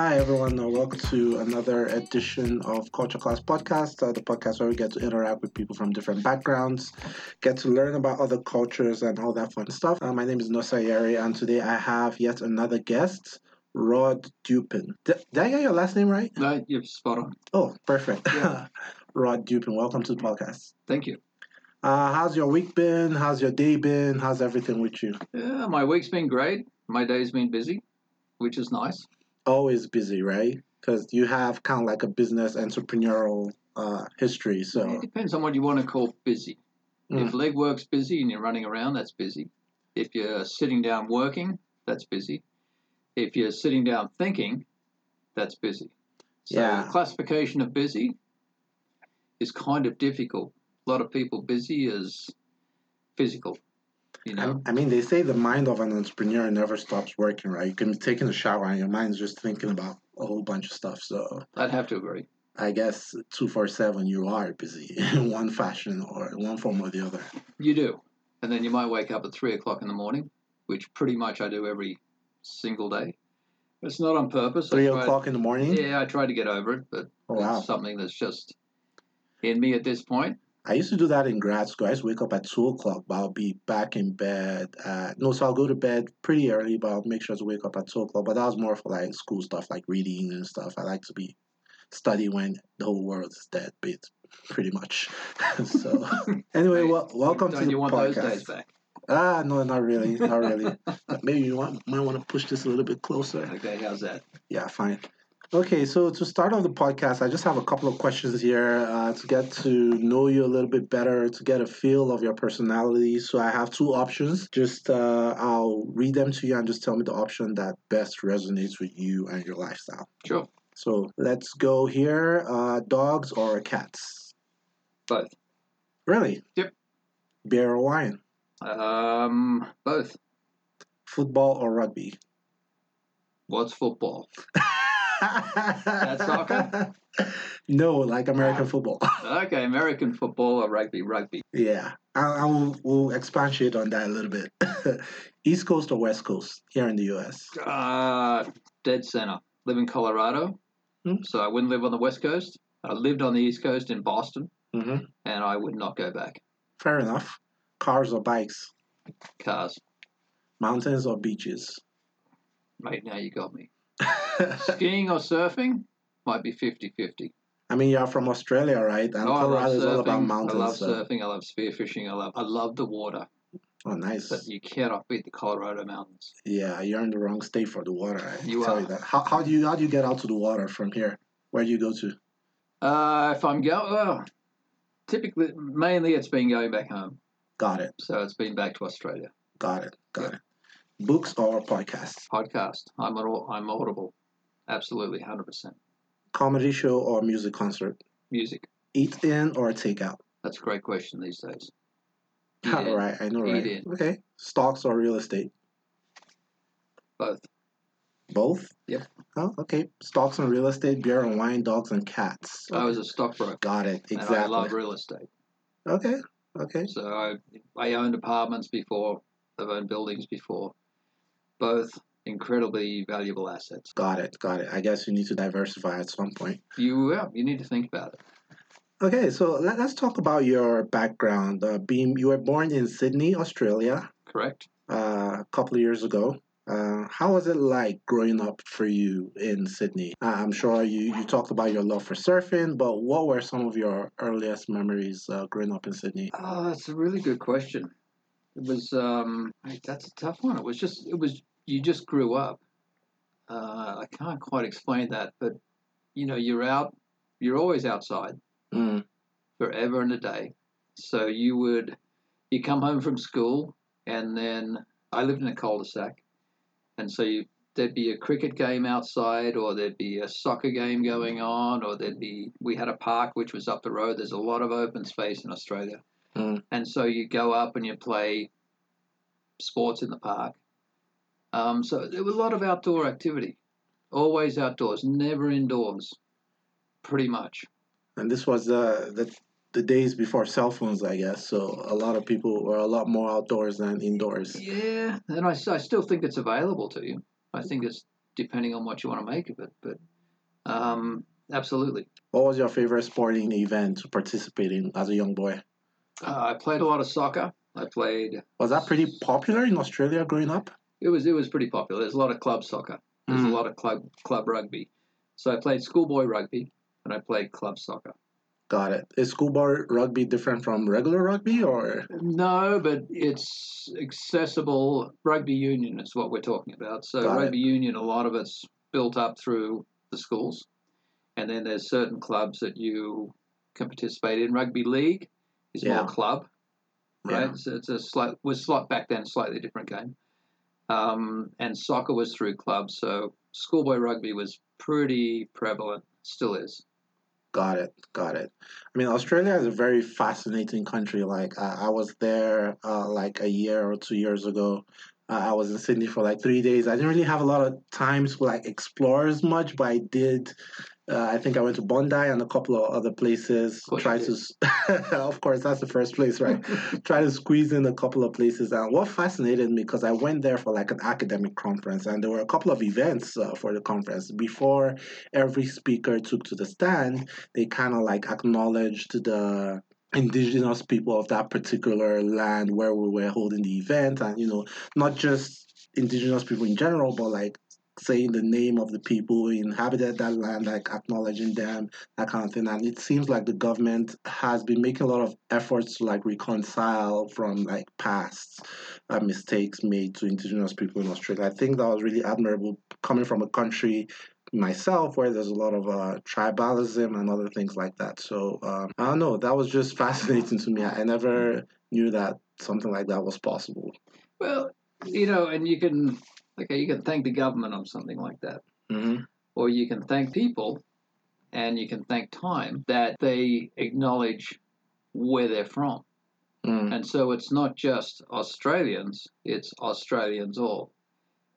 Hi, everyone. Uh, welcome to another edition of Culture Class Podcast, uh, the podcast where we get to interact with people from different backgrounds, get to learn about other cultures and all that fun stuff. Uh, my name is Nosa Yeri, and today I have yet another guest, Rod Dupin. Did, did I get your last name right? No, you're spot on. Oh, perfect. Yeah. Rod Dupin, welcome to the podcast. Thank you. Uh, how's your week been? How's your day been? How's everything with you? Yeah, my week's been great. My day's been busy, which is nice. Always busy, right? Because you have kind of like a business entrepreneurial uh, history. So, It depends on what you want to call busy. Mm. If legwork's busy and you're running around, that's busy. If you're sitting down working, that's busy. If you're sitting down thinking, that's busy. So Yeah. classification of busy is kind of difficult. A lot of people busy is physical. You know? I, mean, they say the mind of an entrepreneur never stops working, right? You can be taking a shower and your mind's just thinking about a whole bunch of stuff. So, I'd have to agree. I guess 247, you are busy in one fashion or one form or the other. You do. And then you might wake up at three o'clock in the morning, which pretty much I do every single day. It's not on purpose. Three try- o'clock in the morning? Yeah, I try to get over it, but Oh, wow. it's something that's just in me at this point. I used to do that in grad school. I used to wake up at 2 o'clock, but I'll be back in bed. At, no, so I'll go to bed pretty early, but I'll make sure to wake up at 2 o'clock. But that was more for like school stuff, like reading and stuff. I like to be study when the whole world is dead, bit pretty much. so, anyway, well, welcome Don't to the you want podcast. those days back? Ah, no, not really, not really. Maybe you want, might want to push this a little bit closer. Okay, how's that? Yeah, fine. Okay, so to start off the podcast, I just have a couple of questions here uh, to get to know you a little bit better, to get a feel of your personality. So I have two options. Just uh, I'll read them to you and just tell me the option that best resonates with you and your lifestyle. Sure. So let's go here. Uh, dogs or cats? Both. Really? Yep. Beer or wine? Um, both. Football or rugby? What's football? soccer? No, like American football. Okay, American football or rugby? Rugby. Yeah, I, I will we'll expatiate on that a little bit. East Coast or West Coast here in the U.S. Uh, dead center. Live in Colorado, Hmm. so I wouldn't live on the West Coast. I lived on the East Coast in Boston, hmm and I would not go back. Fair enough. Cars or bikes, Cars. mountains or beaches. Right now you got me. Skiing or surfing might be 50 50. I mean, you're from Australia, right? And Oh, Colorado is all about mountains. I love so- surfing. I love spearfishing. I love I love the water. Oh, nice. But you cannot beat the Colorado mountains. Yeah, you're in the wrong state for the water. I You tell are. you that. How, how do you how do you get out to the water from here? Where do you go to? Uh, if I'm going, well, typically, mainly it's been going back home. Got it. So it's been back to Australia. Got it. Got it. Books or podcasts? Podcast. I'm I'm audible. Absolutely, 100%. Comedy show or music concert? Music. Eat in or take out? That's a great question these days. Eat All in. right, I know, Eat right? in. Okay. Stocks or real estate? Both. Both? Yep. Oh, okay. Stocks and real estate, beer and wine, dogs and cats. I was a stockbroker. Got it. And I Exactly. love real estate. Okay. Okay. So I, I owned apartments before. I've owned buildings before. Both incredibly valuable assets. Got it. Got it. I guess you need to diversify at some point. You yeah, you need to think about it. Okay, so let, us talk about your background. Uh, being you were born in Sydney, Australia, Correct. uh, a couple of years ago. Uh, how was it like growing up for you in Sydney? Uh, I'm sure you, you talked about your love for surfing, but what were some of your earliest memories uh, growing up in Sydney? Oh, that's a really good question. It was um, that's a tough one. It was just it was you just grew up. Uh, I can't quite explain that, but you know you're out. You're always outside. Mm, forever and a day. So you would, you come home from school, and then I lived in a cul-de-sac, and so you, there'd be a cricket game outside, or there'd be a soccer game going on, or there'd be we had a park which was up the road. There's a lot of open space in Australia, Mm. and so you go up and you play sports in the park. Um, so there was a lot of outdoor activity, always outdoors, never indoors, pretty much. and this was uh, the the days before cell phones, I guess. So a lot of people were a lot more outdoors than indoors. Yeah, and I, I still think it's available to you. I think it's depending on what you want to make of it. But um, absolutely. What was your favorite sporting event to participate in as a young boy? Uh, I played a lot of soccer. I played. Was that pretty popular in Australia growing up? It was it was pretty popular. There's a lot of club soccer. There's Mm. a lot of club club rugby. So I played schoolboy rugby and I played club soccer. Got it. Is schoolboy rugby different from regular rugby, or No, but it's accessible. Rugby union is what we're talking about. So Got it. rugby union, a lot of it's built up through the schools, and then there's certain clubs that you can participate in. Rugby league is Yeah. more club, right? Yeah. So it's a slight was slight back then, slightly different game. Um, and soccer was through clubs. So schoolboy rugby was pretty prevalent, still is. Got it. Got it. I mean, Australia is a very fascinating country. Like, uh, I was there uh, like a year or two years ago. Uh, I was in Sydney for like three days. I didn't really have a lot of time to like explore as much, but I did. Uh, I think I went to Bondi and a couple of other places. Try to, of course, that's the first place, right? Try to squeeze in a couple of places. And what fascinated me because I went there for like an academic conference, and there were a couple of events uh, for the conference. Before every speaker took to the stand, they kind of like acknowledged the indigenous people of that particular land where we were holding the event, and you know, not just indigenous people in general, but like saying the name of the people who inhabited that land, like acknowledging them, that kind of thing. And it seems like the government has been making a lot of efforts to like reconcile from like past uh, mistakes made to indigenous people in Australia. I think that was really admirable coming from a country myself where there's a lot of uh, tribalism and other things like that. So um, I don't know. That was just fascinating to me. I never knew that something like that was possible. Well, you know, and you can okay, you can thank the government on something like that. hmm or you can thank people and you can thank time that they acknowledge where they're from. mm And so it's not just Australians, it's Australians all.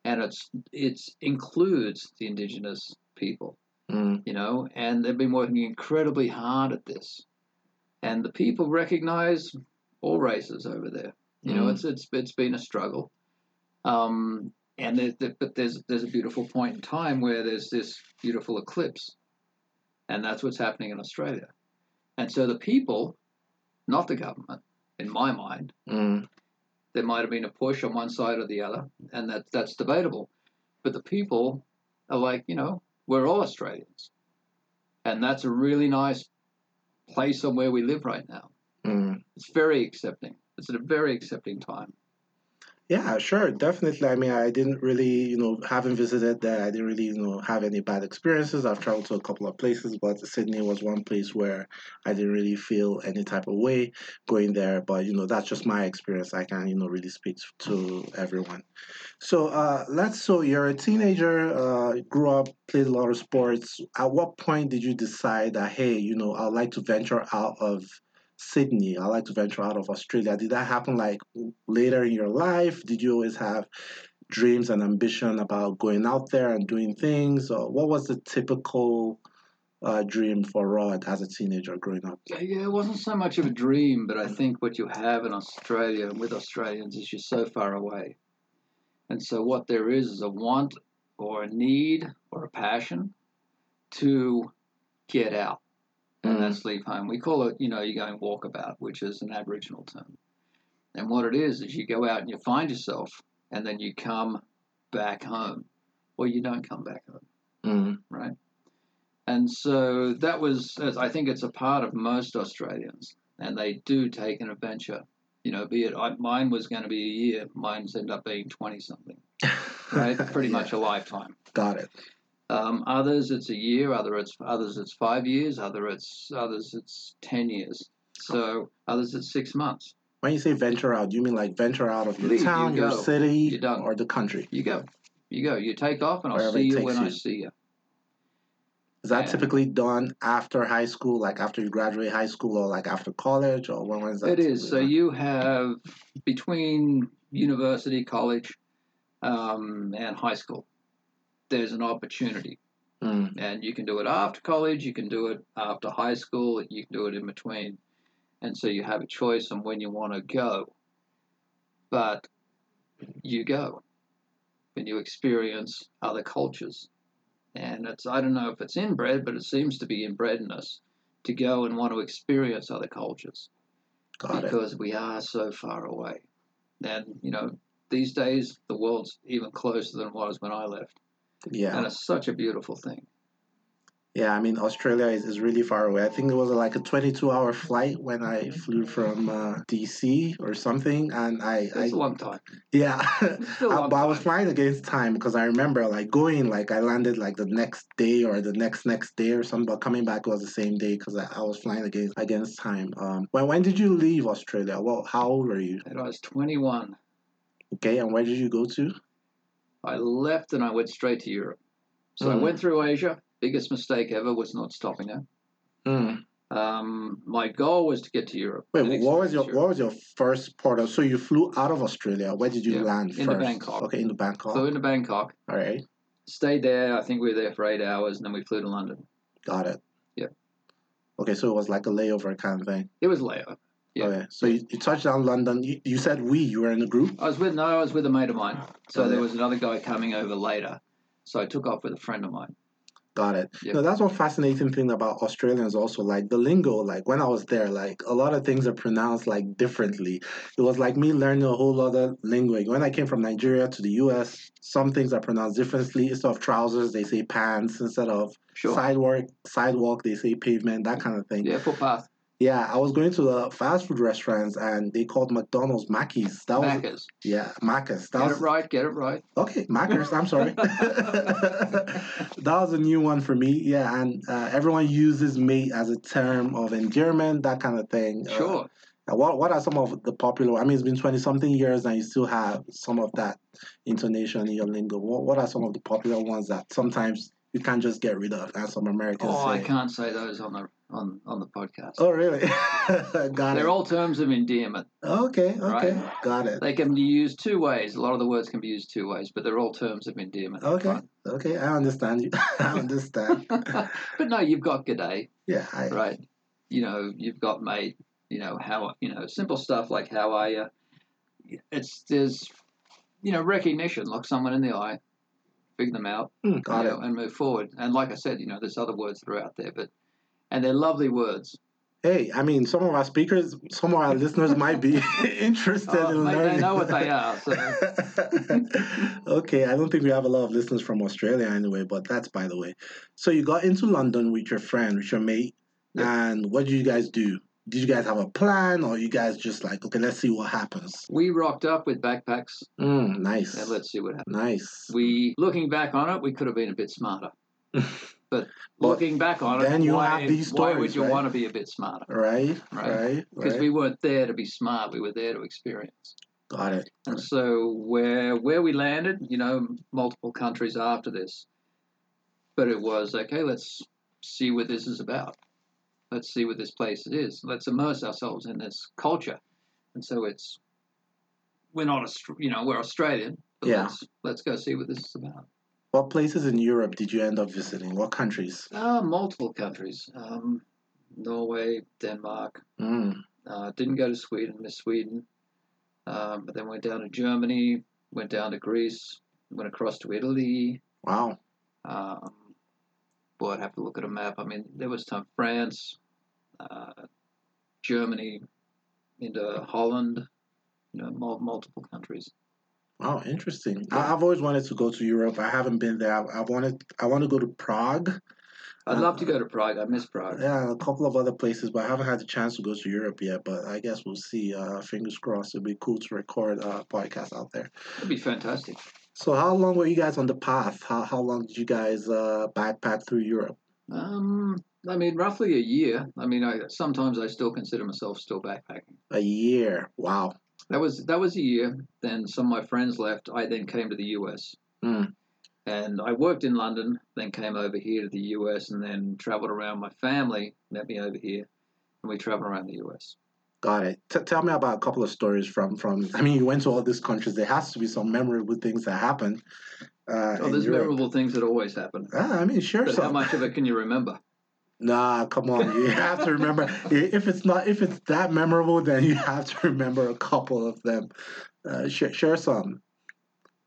And it's it's includes the indigenous people, mm you know, and they've been working incredibly hard at this. And the people recognize all races over there. You know, Mm. it's it's it's been a struggle. Um, and there, there, but there's there's a beautiful point in time where there's this beautiful eclipse, and that's what's happening in Australia. And so the people, not the government, in my mind, mm there might have been a push on one side or the other, and that that's debatable. But the people are like, you know, we're all Australians, and that's a really nice place on where we live right now. mm It's very accepting. It's at a very accepting time. Yeah, sure, definitely. I mean, I didn't really, you know, having visited there, I didn't really, you know, have any bad experiences. I've traveled to a couple of places, but Sydney was one place where I didn't really feel any type of way going there. But, you know, that's just my experience. I can't, you know, really speak to everyone. So, uh, let's, so you're a teenager, uh, grew up, played a lot of sports. At what point did you decide that, hey, you know, I'd like to venture out of Sydney. I like to venture out of Australia. Did that happen like later in your life? Did you always have dreams and ambition about going out there and doing things? Or what was the typical uh, dream for Rod as a teenager growing up? Yeah, it wasn't so much of a dream, but I think what you have in Australia and with Australians is you're so far away. And so what there is is a want or a need or a passion to get out. And Mm. that's leave home. We call it, you know, you're going walkabout, which is an Aboriginal term. And what it is, is you go out and you find yourself, and then you come back home, or you don't come back home Mm, right? And so that was, as I think it's a part of most Australians, and they do take an adventure. You know, be it I, mine was going to be a year, mine's end up being twenty something, right? Pretty Yeah, much a lifetime. got it. Um, others it's a year, other it's others it's five years, other it's others it's ten years. So others it's six months. When you say venture out, you mean like venture out of your Leave, you town, your city, or the country? You go, you go, you take off, and I'll Wherever see you when I see you. Is that Yeah. typically done after high school, like after you graduate high school, or like after college, or when was that? It is. So typically you have between university, college, um, and high school, there's an opportunity. done? And you can do it after college, you can do it after high school, you can do it in between. And so you have a choice on when you want to go. But you go. when you experience other cultures. And it's I don't know if it's inbred, but it seems to be inbred in us to go and want to experience other cultures Got it. because we are so far away. And you know, these days the world's even closer than it was when I left, Yeah. and it's such a beautiful thing. Yeah, I mean Australia is, is really far away. I think it was like a 22 hour flight when I flew from uh, DC or something, and I, I It's a long time. yeah, It's still a I- long but I was flying against time because I remember like going like I landed like the next day or the next next day or something, but coming back was the same day because I, I was flying against against time. Um, when when did you leave Australia? Well, how old were you? I was 21. Okay, and where did you go to? I left and I went straight to Europe. So I Mm. went through Asia. Biggest mistake ever was not stopping there. Mm. Um, my goal was to get to Europe. Wait, what was your experience what was your first port of? So you flew out of Australia. Where did you Yeah, land first? Bangkok. Okay, into Bangkok. Europe. Flew into Bangkok, All right, stayed there. I think we were there for eight hours, and then we flew to London. got it. Yeah. Okay, so it was like a layover kind of thing. It was layover. Yeah. Okay, so you, you touched down London. You, you said we. You were in a group. I was with no, I was with a mate of mine. So Oh, there yeah. was another guy coming over later. So I took off with a friend of mine. Got it. Yeah. No, that's one fascinating thing about Australians also. Like the lingo, like when I was there, like a lot of things are pronounced like differently. It was like me learning a whole other language. When I came from Nigeria to the US, some things are pronounced differently. Instead of trousers, they say pants. Instead of Sure. sidewalk, sidewalk, they say pavement, that kind of thing. Yeah, footpath. Yeah, I was going to the fast food restaurants and they called McDonald's Mackey's. That was Macca's. yeah, Macca's. That Get was it right, get it right. Okay, Mackers. I'm sorry. that was a new one for me. Yeah, and uh, everyone uses mate as a term of endearment, that kind of thing. Uh, Sure. uh, what What are some of the popular? I mean, it's been twenty something years, and you still have some of that intonation in your lingo. What What are some of the popular ones that sometimes you can't just get rid of, and some Americans Oh, I can't say those on the on, on the podcast. Oh, really? Got They're it. all terms of endearment. Okay, okay, Right. got it. They can be used two ways. A lot of the words can be used two ways, but they're all terms of endearment. Okay, okay, I understand you. I understand. but no, you've got g'day, Yeah, I, right? You know, you've got mate. You know how you know simple stuff like how are you. It's there's you know recognition. Look someone in the eye, figure them out, mm, got you it. and move forward. And like I said, you know, there's other words that are out there, but and they're lovely words. Hey, I mean, some of our speakers, some of our listeners might be interested Uh, in mate, learning. they know what they are. So okay, I don't think we have a lot of listeners from Australia anyway, but that's by the way. So you got into London with your friend, with your mate, Yeah. and what did you guys do? Did you guys have a plan, or you guys just like, okay, let's see what happens? we rocked up with backpacks Mm, nice, and let's see what happens. nice. We looking back on it, we could have been a bit smarter. But looking back on it, then you why, have these why would stories, you right? want to be a bit smarter? Right, Right. right, Because right. we weren't there to be smart; we were there to experience. Got it. And so where where we landed, you know, multiple countries after this, but it was okay. Let's see what this is about. Let's see what this place is. Let's immerse ourselves in this culture. And so it's we're not Aust- you know we're Australian, but Yeah. let's let's go see what this is about. What places in Europe did you end up visiting? What countries? Uh, multiple countries. Um, Norway, Denmark. Mm, Uh, didn't go to Sweden, missed Sweden. Um, but then went down to Germany, went down to Greece, went across to Italy. wow. Um, boy, I'd have to look at a map. I mean, there was time France, uh, Germany, into Holland, you know, multiple countries. Oh, interesting. I, I've always wanted to go to Europe. I haven't been there. I, I wanted. I want to go to Prague. I'd Uh, love to go to Prague. I miss Prague. Yeah, a couple of other places, but I haven't had the chance to go to Europe yet. But I guess we'll see. Uh, fingers crossed. It'd be cool to record a podcast out there. It'd be fantastic. So, how long were you guys on the path? How how long did you guys uh, backpack through Europe? Um, I mean, roughly a year. I mean, I sometimes I still consider myself still backpacking. A year. Wow. That was that was a year. Then some of my friends left. I then came to the U.S. Mm. and I worked in London. Then came over here to the U.S. and then traveled around. My family met me over here, and we traveled around the U.S. Got it. T- tell me about a couple of stories from from. I mean, you went to all these countries. There has to be some memorable things that happened. Uh, Oh, there's Europe. memorable things that always happen. Ah, I mean, sure. But some. how much of it can you remember? Nah, come on. You have to remember if it's not if it's that memorable, then you have to remember a couple of them. Uh, share, share some.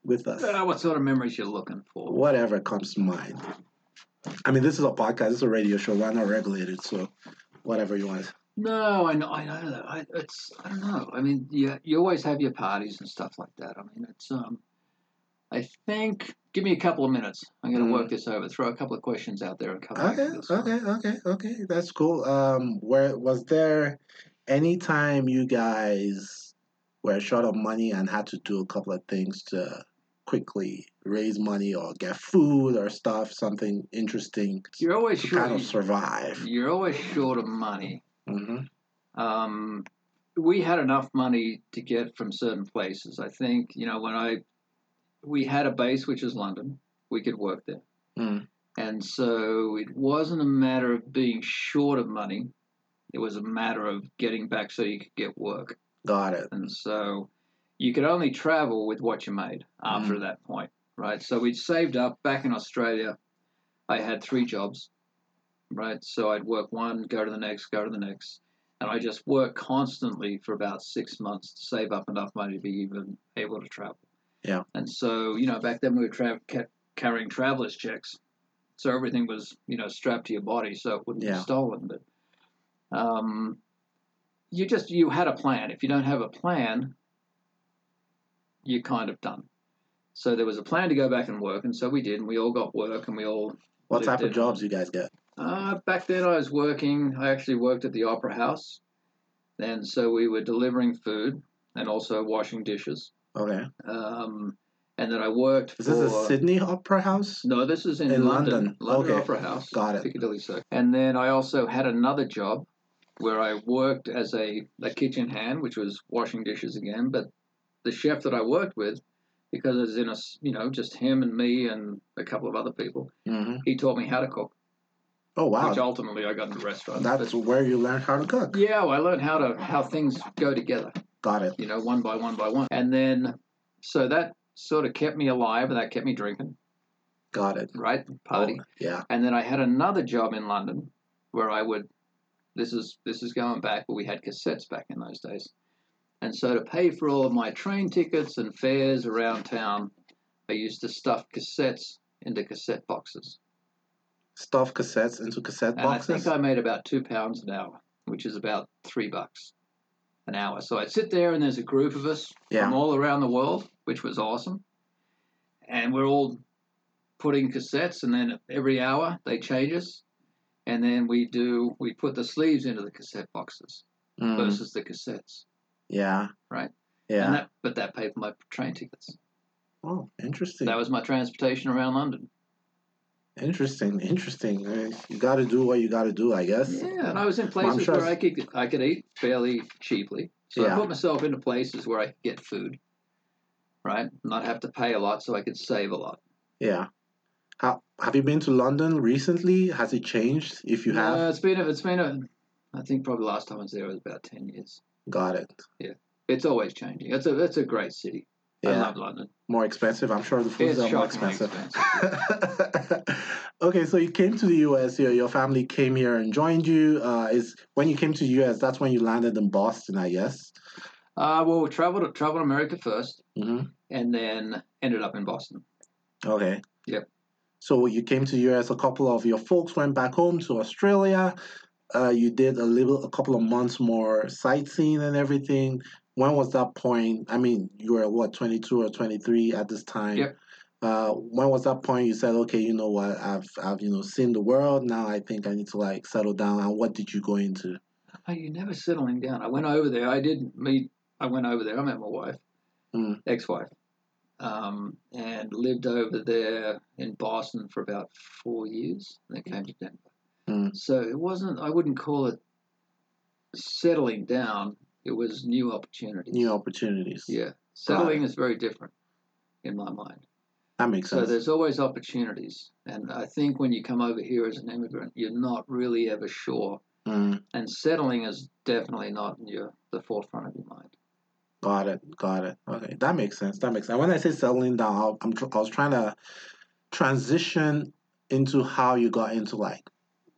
with us. Uh, what sort of memories you're looking for? Whatever comes to mind. I mean, this is a podcast. This is a radio show. We're not regulated, so whatever you want. No, I know, I know that. I, it's, I don't know. I mean, you, you always have your parties and stuff like that. I mean, it's, um, I think, give me a couple of minutes. I'm going to work this over, throw a couple of questions out there and come back Okay, to this. one. okay, okay, okay. That's cool. Um, where was there any time you guys were short of money and had to do a couple of things to quickly raise money or get food or stuff, something interesting You're always to short. kind of survive? You're always short of money. Mm-hmm. Um, we had enough money to get from certain places. I think you know when I we had a base which is London. We could work there, Mm. and so it wasn't a matter of being short of money. It was a matter of getting back so you could get work, Got it. and so you could only travel with what you made after that point, right? So we'd saved up back in Australia. I had three jobs, right? So I'd work one, go to the next, go to the next. And I just worked constantly for about six months to save up enough money to be even able to travel. Yeah. And so, you know, back then we were tra- ca- carrying traveler's checks. So everything was, you know, strapped to your body so it wouldn't Yeah. be stolen. But um, you just, you had a plan. If you don't have a plan, you're kind of done. So there was a plan to go back and work. And so we did. And we all got work and we all What type of jobs you guys get? uh, back then, I was working. I actually worked at the Opera House, and so we were delivering food and also washing dishes. Okay. Um, and then I worked Is for. this a Sydney Opera House? no, this is in, In London. London. London Okay. Opera House. Got it. Piccadilly Circus. And then I also had another job where I worked as a, a kitchen hand, which was washing dishes again. But the chef that I worked with, because it was in a, you know, just him and me and a couple of other people, hmm he taught me how to cook, Oh wow, which ultimately I got into restaurants. that's But- where you learned how to cook. Yeah, well, I learned how to how things go together, Got it. you know, one by one by one. And then so that sort of kept me alive and that kept me drinking, Got it. right? Party. Oh, yeah. And then I had another job in London where I would this is this is going back, but we had cassettes back in those days. And so to pay for all of my train tickets and fares around town, I used to stuff cassettes into cassette boxes. Stuff cassettes into cassette And boxes. I think I made about two pounds an hour, which is about three bucks an hour. So I'd sit there and there's a group of us Yeah. from all around the world, which was awesome. And we're all putting cassettes and then every hour they change us. And then we do we put the sleeves into the cassette boxes Mm, versus the cassettes. yeah. Right. Yeah. And that but that paid for my train tickets. oh, interesting. That was my transportation around London. Interesting. Interesting. Uh, You got to do what you got to do, I guess. Yeah, and I was in places sure where I could I could eat fairly cheaply. So Yeah. I put myself into places where I could get food, right? Not have to pay a lot, so I could save a lot. Yeah. How have you been to London recently? Has it changed? If you have, Uh, it's been a, it's been a, I think probably last time I was there was about ten years. got it. Yeah, it's always changing. It's a it's a great city. I Yeah. love London. More expensive. I'm sure the foods It's are more expensive. expensive. okay, so you came to the US. Your your family came here and joined you. Uh, is when you came to the US. That's when you landed in Boston, I guess. Uh, well, we traveled traveled America first, hmm and then ended up in Boston. Okay. Yep. So you came to the US. A couple of your folks went back home to Australia. Uh, you did a little, a couple of months more sightseeing and everything. When was that point? I mean, you were what, twenty two or twenty three at this time. Yep. Uh, when was that point you said, okay, you know what, I've, I've, you know, seen the world. Now I think I need to like settle down. And what did you go into? Oh, you never settling down. I went over there. I did meet. I went over there. I met my wife, Mm. ex-wife, um, and lived over there in Boston for about four years. And then came to Denver. Mm. So it wasn't. I wouldn't call it settling down. It was new opportunities. New opportunities. Yeah, settling is very different in my mind. That makes sense. So there's always opportunities, and I think when you come over here as an immigrant, you're not really ever sure. Mm. And settling is definitely not in your the forefront of your mind. Got it. Got it. Okay, that makes sense. That makes sense. And when I say settling down, I'll- I'm I was trying to transition into how you got into like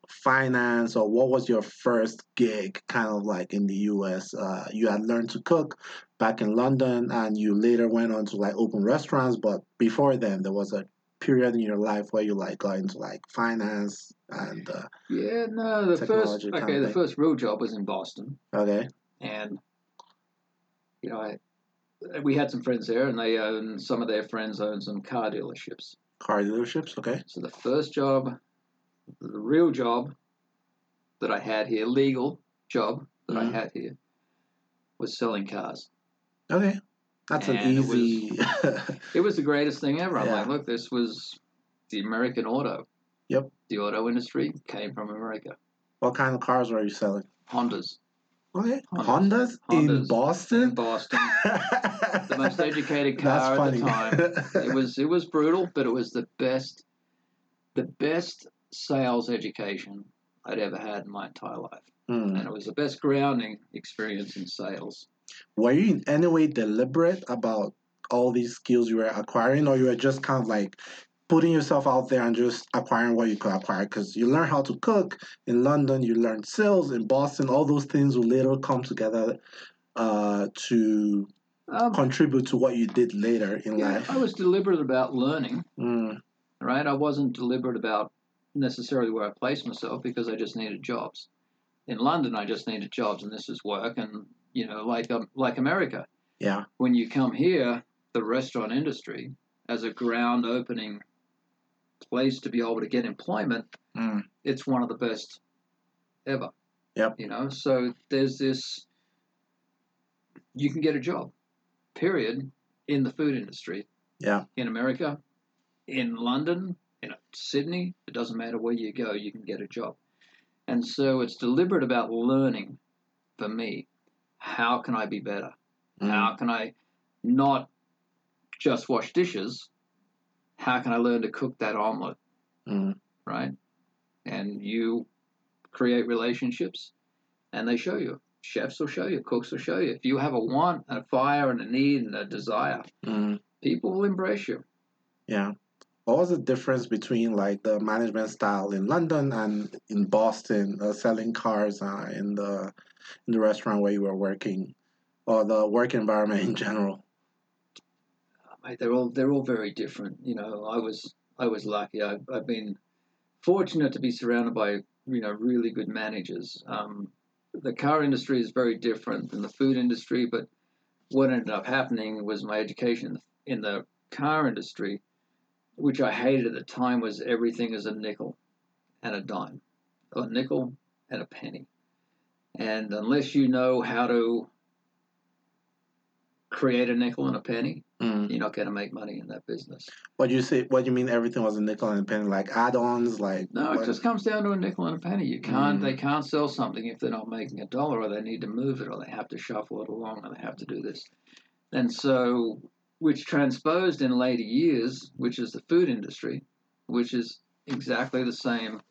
finance or what was your first gig kind of like in the US? Uh, you had learned to cook back in London and you later went on to like open restaurants, but before then there was a period in your life where you like got into like finance and uh, Yeah, no, the first okay, the first real job was in Boston, okay. and you know, I we had some friends there, and they owned some of their friends owned some car dealerships. Car dealerships, okay. So the first job, the real job that I had here, legal job that Mhm. I had here, was selling cars. Okay. That's an And it was- easy It was the greatest thing ever. I'm Yeah. like, look, this was the American auto. Yep. The auto industry came from America. What kind of cars were you selling? Hondas. Okay. Hondas. Hondas, in Hondas. In Boston? Boston. the most educated car at the time. It was it was brutal, but it was the best the best sales education I'd ever had in my entire life. Hmm. And it was the best grounding experience in sales. Were you in any way deliberate about all these skills you were acquiring, or you were just kind of like putting yourself out there and just acquiring what you could acquire? Because you learn how to cook in London, you learn sales in Boston. All those things will later come together uh, to Um, contribute to what you did later in yeah, life. I was deliberate about learning, Mm, right? I wasn't deliberate about necessarily where I placed myself because I just needed jobs. In London, I just needed jobs, and this is work. And you know, like um, like America, yeah. when you come here, the restaurant industry as a ground opening place to be able to get employment, Mm, it's one of the best ever. Yep. You know, so there's this you can get a job, period, in the food industry. Yeah. In America, in London, in Sydney, it doesn't matter where you go, you can get a job. And so it's deliberate about learning for me. How can I be better? mm, How can I not just wash dishes? How can I learn to cook that omelet, mm. right? And you create relationships and they show you. Chefs will show you, cooks will show you. If you have a want, and a fire, and a need, and a desire, Mm, people will embrace you. yeah. What was the difference between like the management style in London and in Boston, uh, selling cars uh, in the in the restaurant where you were working, or the work environment in general? Mate, they're all they're all very different. You know, I was I was lucky. I've, I've been fortunate to be surrounded by you know really good managers. Um, the car industry is very different than the food industry, but what ended up happening was my education in the car industry, which I hated at the time, was everything is a nickel and a dime, a nickel and a penny, and unless you know how to create a nickel and a penny, Mm. you're not going to make money in that business. What do you say? What do you mean? Everything was a nickel and a penny, like add-ons, like No, it just comes down to a nickel and a penny. You can't. Mm. They can't sell something if they're not making a dollar, or they need to move it, or they have to shuffle it along, or they have to do this. And so, which transposed in later years, which is the food industry, which is exactly the same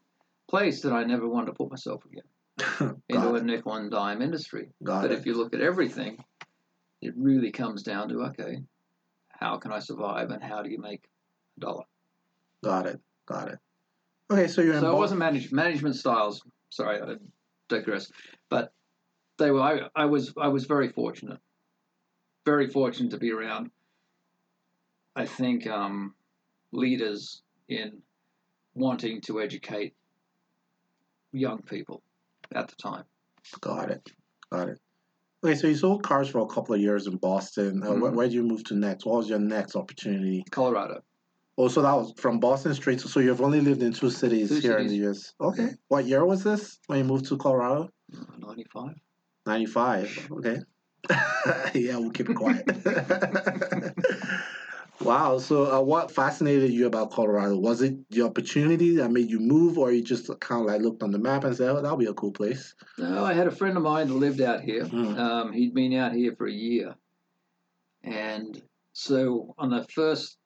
place that I never wanted to put myself again into a nickel and dime industry. got But it. if you look at everything, it really comes down to okay, how can I survive, and how do you make a dollar? Got it. Got it. Okay, so you're in So it wasn't manage, management styles. Sorry, I digress. But they were. I, I was. I was very fortunate. Very fortunate to be around. I think um, leaders in wanting to educate young people at the time. Got it. Got it. Okay, so you sold cars for a couple of years in Boston. Uh, where, Mhm. where did you move to next? What was your next opportunity? Colorado. Oh, so that was from Boston straight to. So you've only lived in two cities Two here in the U.S. Okay. What year was this when you moved to Colorado? Ninety five. Ninety-five. Okay. yeah, we'll keep it quiet. wow. So, uh, what fascinated you about Colorado? Was it the opportunity that made you move, or you just kind of like looked on the map and said, "Oh, that'll be a cool place"? No, I had a friend of mine that lived out here. Mm. Um, he'd been out here for a year. And so on the first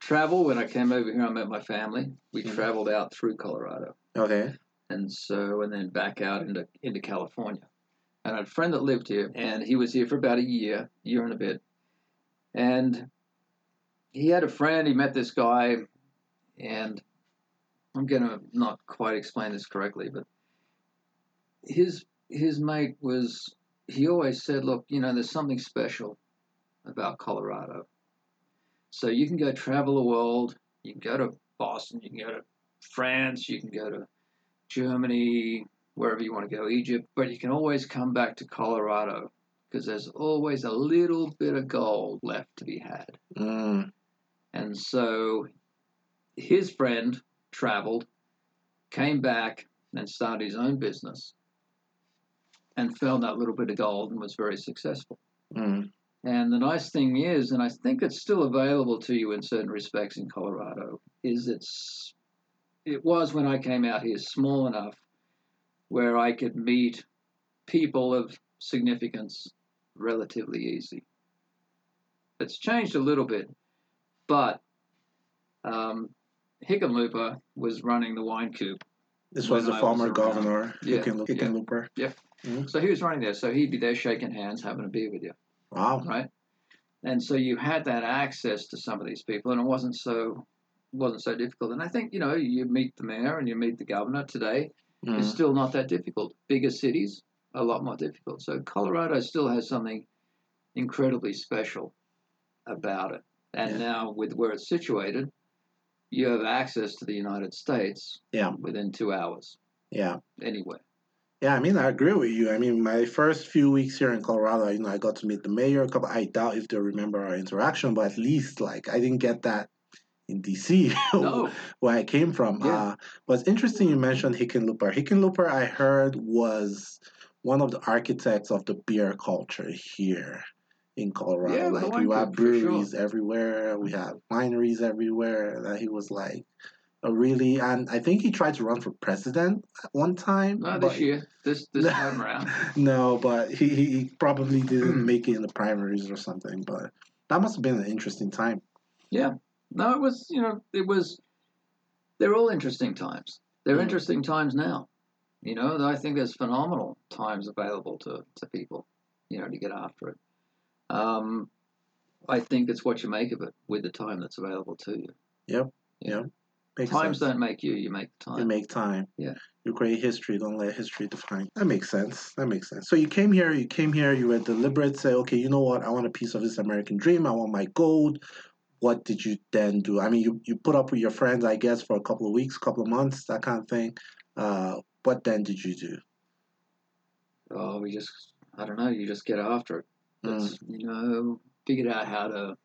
travel, when I came over here, I met my family. We Mhm. traveled out through Colorado. Okay. And so, and then back out into, into California. And I had a friend that lived here, and he was here for about a year, year and a bit. And he had a friend, he met this guy, and I'm gonna not quite explain this correctly, but his his mate was he always said, look, you know, there's something special about Colorado. So you can go travel the world. You can go to Boston. You can go to France. You can go to Germany, wherever you want to go, Egypt. But you can always come back to Colorado because there's always a little bit of gold left to be had. Mm. And so his friend traveled, came back, and started his own business and found that little bit of gold and was very successful. Mm. And the nice thing is, and I think it's still available to you in certain respects in Colorado, is it's it was when I came out here small enough where I could meet people of significance relatively easy. It's changed a little bit, but um, Hickenlooper was running the Wynkoop. This was the former was governor, Yeah, Hicken- yeah. Hickenlooper. So he was running there. So he'd be there shaking hands, having a beer with you. Wow. right? And so you had that access to some of these people, and it wasn't so wasn't so difficult. And I think you know you meet the mayor and you meet the governor today. It's Mm. still not that difficult. Bigger cities, a lot more difficult. So Colorado still has something incredibly special about it. And Yeah. now with where it's situated, you have access to the United States Yeah. within two hours Yeah. anywhere. Yeah, I mean, I agree with you. I mean, my first few weeks here in Colorado, you know, I got to meet the mayor. A couple. I doubt if they remember our interaction, but at least like I didn't get that in DC, No, where I came from. Yeah. Uh, but it's interesting you mentioned Hickenlooper. Hickenlooper, I heard, was one of the architects of the beer culture here in Colorado. Yeah, like we have for sure. breweries everywhere, we have wineries everywhere. That he was like a really, and I think he tried to run for president at one time. not but- this year. This this time around. no, but he, he he probably didn't make it in the primaries or something. But that must have been an interesting time. Yeah. No, it was, you know, it was, they're all interesting times. They're Mm. interesting times now. You know, I think there's phenomenal times available to, to people, you know, to get after it. Um, I think it's what you make of it with the time that's available to you. Yep. Makes Times sense. don't make you, you make the You time. make time. Yeah. You create history. Don't let history define. That makes sense. That makes sense. So you came here. You came here. You were deliberate. Say, okay, you know what? I want a piece of this American dream. I want my gold. What did you then do? I mean, you, you put up with your friends, I guess, for a couple of weeks, couple of months, that kind of thing. Uh, what then did you do? Oh, we just, I don't know, you just get after it. Mm. You know, figured out how to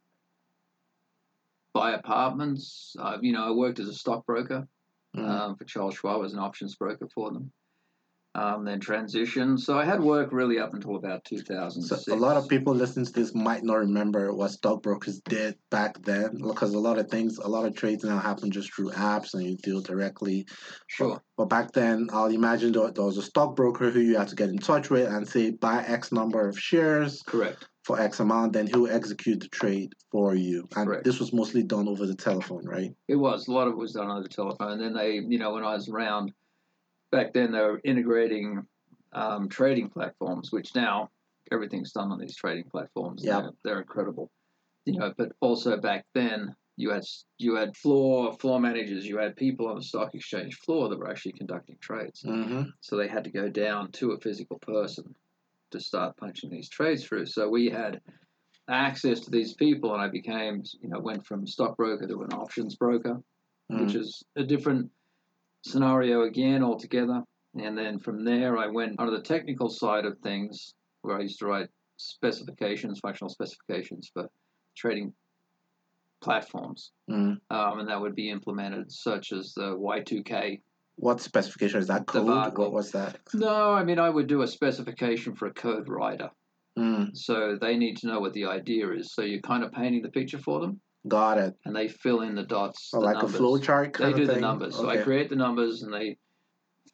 buy apartments. Uh, you know, I worked as a stockbroker. Mm. um, for Charles Schwab as an options broker for them. Um, then transition. So I had work really up until about So a lot of people listening to this might not remember what stockbrokers did back then, because a lot of things, a lot of trades now happen just through apps and you deal directly. Sure. But back then, I'll imagine there, there was a stockbroker who you had to get in touch with and say buy X number of shares Correct. for X amount, then he'll execute the trade for you. And Correct. this was mostly done over the telephone, right? It was. A lot of it was done over the telephone. And then they, you know, when I was around back then, they were integrating um, trading platforms, which now everything's done on these trading platforms. Yeah. They're, they're incredible. You know, but also back then, you had you had floor floor managers, you had people on the stock exchange floor that were actually conducting trades. Mm-hmm. So they had to go down to a physical person to start punching these trades through. So we had access to these people, and I became, you know, went from stockbroker to an options broker, which is a different scenario again altogether. And then from there, I went onto the technical side of things, where I used to write specifications, functional specifications for trading platforms, mm um, and that would be implemented, such as the Y2K What specification is that code? What was that? No, I mean I would do a specification for a code writer. Mm, So they need to know what the idea is. So you're kind of painting the picture for them, got it. and they fill in the dots. Oh, the like numbers. a flow chart They do the numbers. So I create the numbers, and they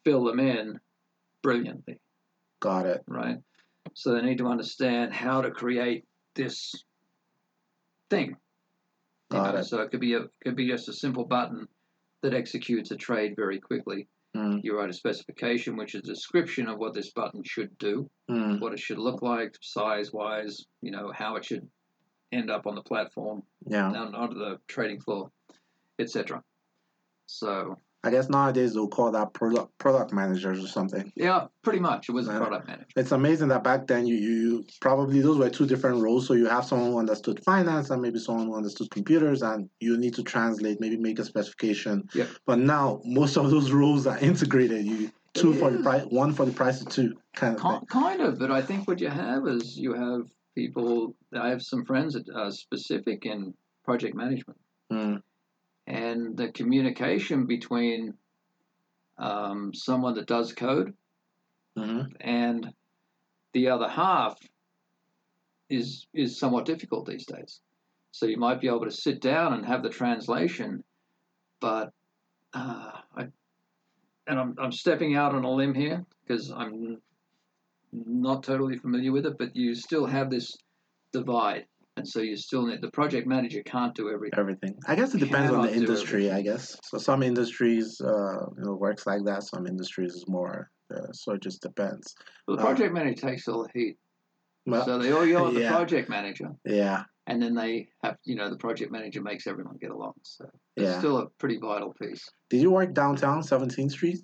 fill them in brilliantly, got it. right? So they need to understand how to create this thing. Got know? it. So it could be a could be just a simple button that executes a trade very quickly. Mm, You write a specification, which is a description of what this button should do. mm, what it should look like, size wise, you know, how it should end up on the platform, yeah. down onto the trading floor, etc. So I guess nowadays they'll call that product product managers or something. Yeah, pretty much. It was a product manager. It's amazing that back then you, you probably those were two different roles. So you have someone who understood finance and maybe someone who understood computers, and you need to translate, maybe make a specification. Yep. But now most of those roles are integrated. You two for the price, one for the price of two, kind of thing. Kind of, but I think what you have is you have people. I have some friends that are specific in project management, Mm, and the communication between um, someone that does code mhm. and the other half is is somewhat difficult these days. So you might be able to sit down and have the translation, but uh, I, and I'm I'm stepping out on a limb here because I'm not totally familiar with it, but you still have this divide, and so you still need the project manager can't do everything. Everything. I guess it depends on the industry. I guess so. Some industries, uh, you know, works like that. Some industries is more. Uh, so it just depends. Well, the Uh, project manager takes all the heat, Well, so they all yell at the yeah. project manager. yeah, and then they have you know the project manager makes everyone get along so it's yeah. still a pretty vital piece Did you work downtown, Seventeenth Street?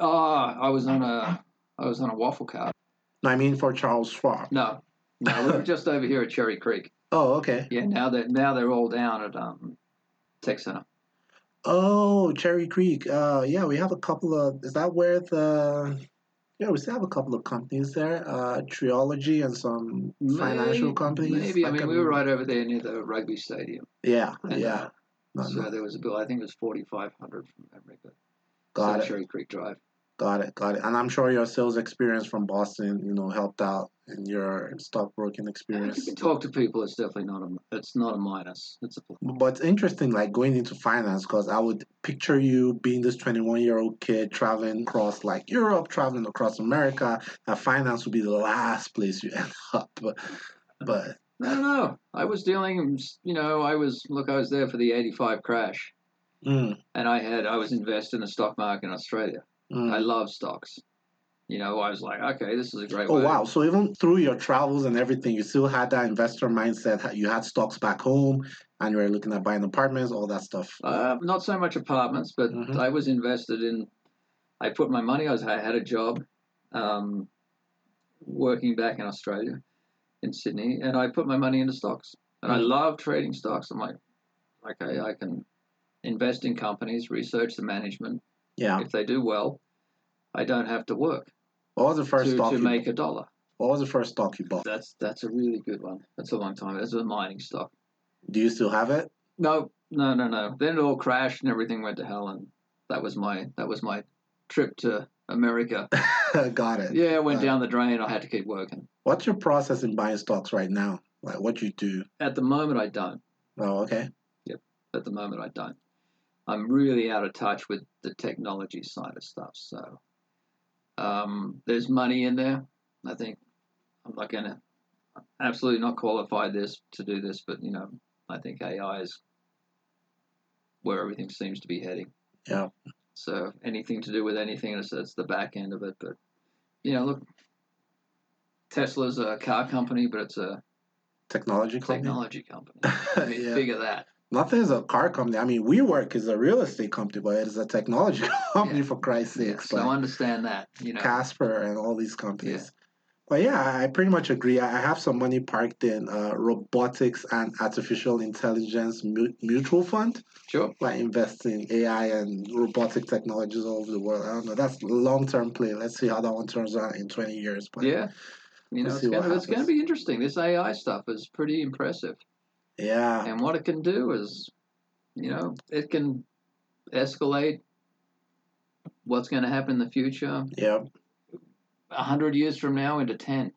oh i was on a i was on a waffle cart No, I mean for Charles Schwab. no no we were just over here at cherry creek Oh, okay. yeah now that now they're all down at um tech center Oh, Cherry Creek. Uh, yeah, we have a couple of. Is that where the? Yeah, we still have a couple of companies there. Uh, Triology and some financial May- companies. maybe i like, mean we were right over there near the rugby stadium Yeah, And, yeah. uh, No, so no. there was a bill i think it was 4500 from memory but Got so it. cherry creek drive Got it. Got it. And I'm sure your sales experience from Boston, you know, helped out in your stockbroking you experience. can talk to people it's definitely not a it's not a minus it's a plus. But it's interesting, like going into finance, because I would picture you being this 21 year old kid traveling across like Europe, traveling across America. That finance would be the last place you end up. But, but I don't know. I was dealing, you know, I was look, I was there for the '85 crash, mm, and I had I was invested in the stock market in Australia. Mm. I love stocks. You know, I was like, okay, this is a great Oh way. wow! So even through your travels and everything, you still had that investor mindset. You had stocks back home, and you were looking at buying apartments, all that stuff. Uh, not so much apartments, but Mhm. I was invested in. I put my money. I was I had a job, um, working back in Australia, in Sydney, and I put my money into stocks. And I Mhm. love trading stocks. I'm like, okay, I can invest in companies, research the management. Yeah. If they do well, I don't have to work What was the first to, stock? to you, make a dollar. what was the first stock you bought? That's that's a really good one. That's a long time. That's a mining stock. Do you still have it? No, no, no, no. Then it all crashed and everything went to hell, and that was my that was my trip to America. Got it. Yeah, it went Uh, down the drain. I had to keep working. What's your process in buying stocks right now? Like what you do? At the moment, I don't. Oh, okay. Yep. At the moment, I don't. I'm really out of touch with the technology side of stuff. So um, there's money in there. I think I'm not going to absolutely not qualify this to do this, but you know, I think AI is where everything seems to be heading. Yeah. So anything to do with anything, it's, it's the back end of it. But you know, look, Tesla's a car company, but it's a Technology company. technology company. I mean, yeah. figure that. Nothing is a car company. I mean, WeWork is a real estate company, but it is a technology company Yeah. for Christ's Yeah, sake. so I understand that. You know, Casper and all these companies. But yeah, I pretty much agree. I have some money parked in uh, robotics and artificial intelligence mu- mutual fund, sure. like investing in AI and robotic technologies all over the world. I don't know. That's long term play. Let's see how that one turns out in 20 years. But Yeah. You know, We'll it's see what gonna, it's gonna be interesting. This AI stuff is pretty impressive. Yeah, And what it can do is, you know, it can escalate what's going to happen in the future. Yeah, a hundred years from now into ten.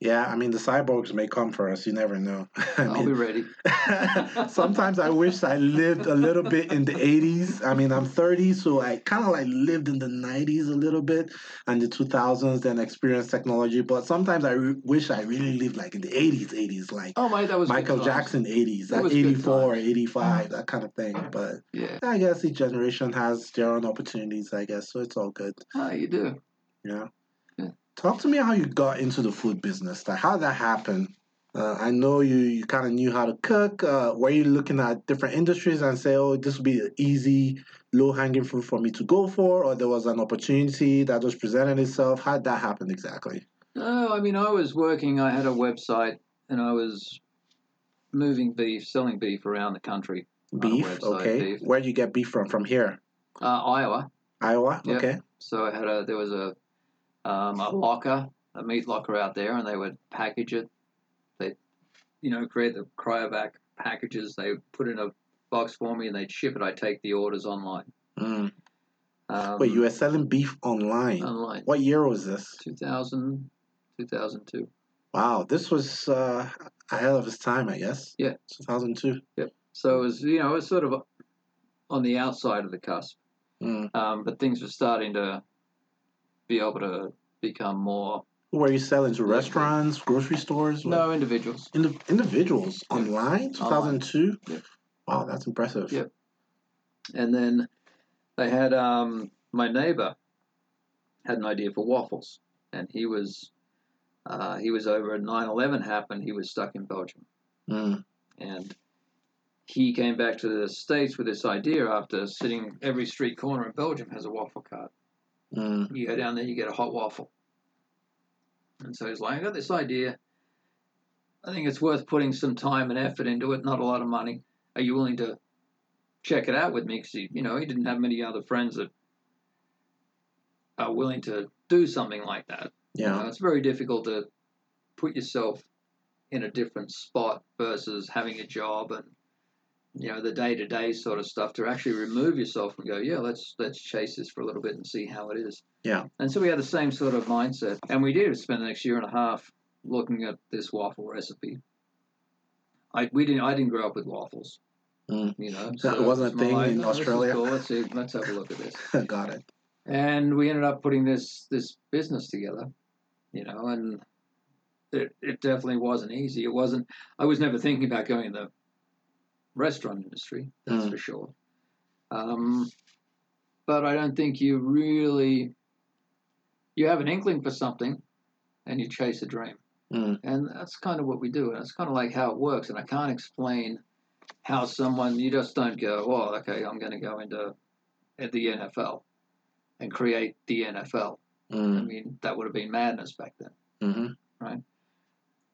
Yeah. I mean, the cyborgs may come for us. You never know. I I'll mean, be ready. Sometimes I wish I lived a little bit in the 80s. I mean, I'm 30, so I kind of like lived in the 90s a little bit and the 2000s, then experienced technology. But sometimes I re- wish I really lived like in the 80s, 80s, like Oh my, that was Michael. Jackson 80s, That like was 84, 85, that kind of thing. But Yeah. I guess each generation has their own opportunities, I guess. So it's all good. Oh, you do. Yeah. Talk to me how you got into the food business. Like, how that happened. Uh, I know you, you kind of knew how to cook. Uh, were you looking at different industries and say, oh, this would be an easy, low hanging fruit for me to go for? Or there was an opportunity that just presented itself? How did that happen exactly? No, I mean, I was working, I had a website and I was moving beef, selling beef around the country. Beef, website, okay. beef. Where'd you get beef from? From here? Uh, Iowa. Iowa? Yep. Okay. So I had a, there was a, um, a locker, a meat locker out there and they would package it. They, you know, create the cryovac packages. They put in a box for me and they'd ship it. I'd take the orders online. Mm. Um, Wait, you were selling beef online. online. What year was this? 2000, 2002. Wow, this was uh, ahead of its time, I guess. Yeah. 2002. Yep. So it was, you know, it was sort of on the outside of the cusp. Mm. Um, but things were starting to be able to become more Who were you selling to? Restaurants, grocery stores? No individuals. Indi- individuals Yeah. online, 2002? Yeah. Wow, that's impressive. Yeah. And then they had um, my neighbor had an idea for waffles, and he was uh, he was over at 9/11 happened. He was stuck in Belgium, Mm. and he came back to the states with this idea after sitting every street corner in Belgium has a waffle cart. Mm. You go down there, you get a hot waffle. And so he's like, I got this idea. I think it's worth putting some time and effort into it, not a lot of money. Are you willing to check it out with me? Because, you know, he didn't have many other friends that are willing to do something like that. You Yeah. know, it's very difficult to put yourself in a different spot versus having a job and you know the day to day sort of stuff to actually remove yourself and go, yeah, let's let's chase this for a little bit and see how it is. Yeah. And so we had the same sort of mindset, and we did spend the next year and a half looking at this waffle recipe. I we didn't I didn't grow up with waffles. Mm. You know, That wasn't a thing in "Oh, Australia?" cool. Let's see, let's have a look at this Got it. and we ended up putting this this business together you know and it, it definitely wasn't easy it wasn't i was never thinking about going in the restaurant industry that's Mm. for sure um, but i don't think you really you have an inkling for something and you chase a dream Mm. and that's kind of what we do and it's kind of like how it works and i can't explain how someone you just don't go oh okay i'm going to go into at the nfl and create the nfl I Mm. mean, that would have been madness back then. Mm-hmm.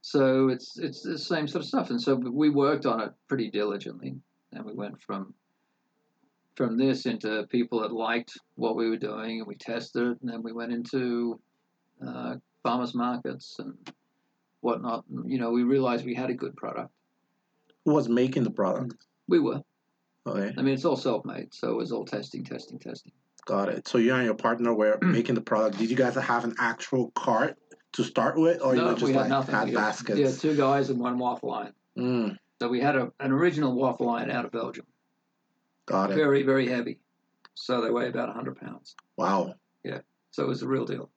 So it's it's the same sort of stuff, and so we worked on it pretty diligently, and we went from from this into people that liked what we were doing, and we tested it, and then we went into uh, farmers markets and whatnot. And, you know, we realized we had a good product. Who was making the product? We were. Okay, I mean, it's all self-made, so it was all testing, testing, testing. got it. So you and your partner were making the product. Did you guys have an actual cart to start with, or you no, were just had like nothing. had had- baskets? Yeah, two guys and one waffle line. Mm. So we had a, an original waffle line out of Belgium. Got it. very very heavy so they weigh about 100 pounds Wow. Yeah. So it was a real deal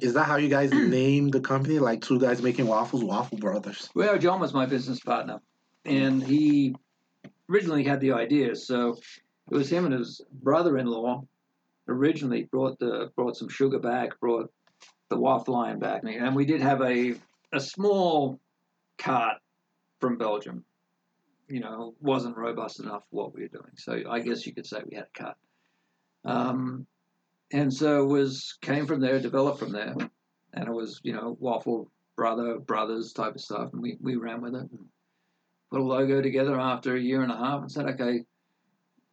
Is that how you guys named the company? Like two guys making waffles, Waffle Brothers. well john was my business partner and he originally had the idea so it was him and his brother-in-law originally brought the brought some sugar back brought the waffle line back. And we did have a a small cart from belgium. You know wasn't robust enough for what we were doing. So i guess you could say we had a cart. Um, and so it was came from there developed from there. And it was you know waffle brother brothers type of stuff. And we, we ran with it and put a logo together after a year and a half and said okay